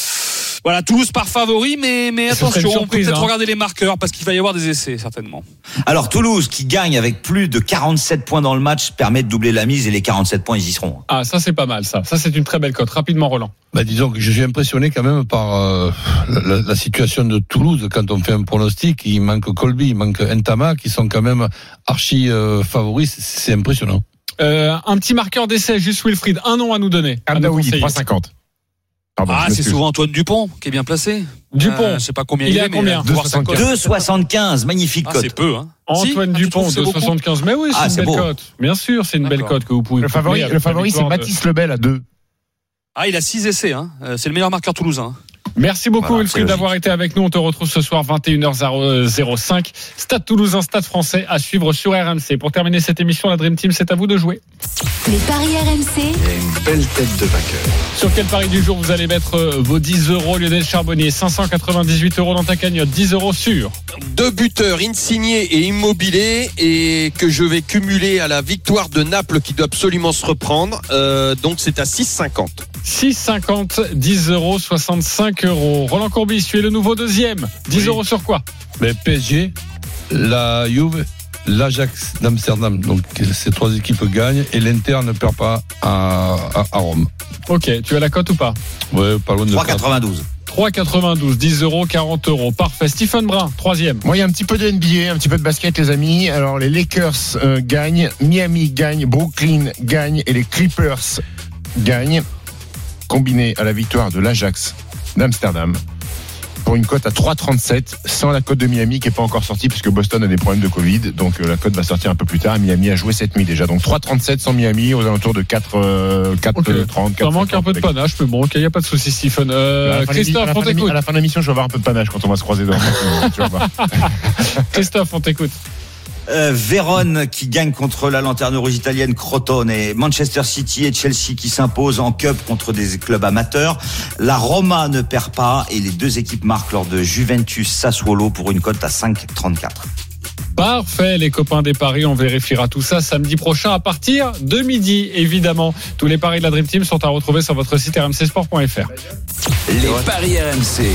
voilà, Toulouse par favori, mais, attention, on peut peut-être hein. regarder les marqueurs parce qu'il va y avoir des essais certainement. Alors Toulouse qui gagne avec plus de 47 points dans le match permet de doubler la mise et les 47 points ils y seront. Ah, ça c'est pas mal ça. Ça c'est une très belle cote. Rapidement, Roland. Bah, disons que je suis impressionné quand même par euh, la, la situation de Toulouse quand on fait un pronostic. Il manque Colby, il manque Entama qui sont quand même archi euh, favoris. C'est- impressionnant. Euh, un petit marqueur d'essai, juste Wilfried. Un nom à nous donner. à nous Amdaoui, conseiller. 3,50. Pardon, ah, c'est souvent Antoine Dupont qui est bien placé. Dupont. Euh, je sais pas combien Il il, est à mais combien voir sa cote. 2,75, magnifique Ah, cote. c'est peu, hein. Antoine Ah, Dupont, trouves c'est beaucoup 2,75. Mais oui, c'est Ah, une belle beau. cote. Bien sûr, c'est une belle cote que vous pouvez Le favori, le favori c'est Baptiste Lebel à 2. Ah, il a 6 essais. Hein. Euh, C'est le meilleur marqueur toulousain. Merci beaucoup, Voilà, Wilfried, c'est d'avoir été avec nous. On te retrouve ce soir 21h05. Stade Toulousain, Stade Français à suivre sur RMC. Pour terminer cette émission, la Dream Team, c'est à vous de jouer. Les paris RMC. Il y a une belle tête de vainqueur. Sur quel pari du jour vous allez mettre euh, vos 10 euros Lionel Charbonnier? 598 euros dans ta cagnotte, 10 euros sur. Deux buteurs, Insigné et Immobilier, et que je vais cumuler à la victoire de Naples qui doit absolument se reprendre. Euh, donc c'est à 6,50. 6,50, 10 euros, 65 euros. Roland Courbis, tu es le nouveau deuxième. 10 euros sur quoi? Mais PSG, la Juve, l'Ajax d'Amsterdam. Donc ces trois équipes gagnent et l'Inter ne perd pas à, à- à Rome. Ok, tu as la cote ou pas? Ouais, pas loin de 3,92. 3,92, 10 euros, 40 euros. Parfait. Stephen Brun, troisième. Moi, il y a un petit peu de NBA, un petit peu de basket, les amis. Alors, les Lakers euh, gagnent, Miami gagne, Brooklyn gagne et les Clippers gagnent. Combiné à la victoire de l'Ajax d'Amsterdam pour une cote à 3,37 sans la cote de Miami qui n'est pas encore sortie puisque Boston a des problèmes de Covid. Donc, euh, la cote va sortir un peu plus tard. Miami a joué cette nuit déjà. Donc, 3,37 sans Miami aux alentours de 4, euh, 4,30. Ça manque un peu de panache, mais bon, il n'y a pas de souci, Stephen. Euh, Christophe, on t'écoute. à la fin de l'émission, je vais avoir un peu de panache quand on va se croiser dans tu vas voir. Christophe, on t'écoute. Euh, Vérone qui gagne contre la lanterne rouge italienne Crotone et Manchester City et Chelsea qui s'imposent en cup contre des clubs amateurs. La Roma ne perd pas et les deux équipes marquent lors de Juventus Sassuolo pour une cote à 5,34. Parfait, les copains des paris, on vérifiera tout ça samedi prochain à partir de midi, évidemment. Tous les paris de la Dream Team sont à retrouver sur votre site rmcsport.fr. Les paris RMC.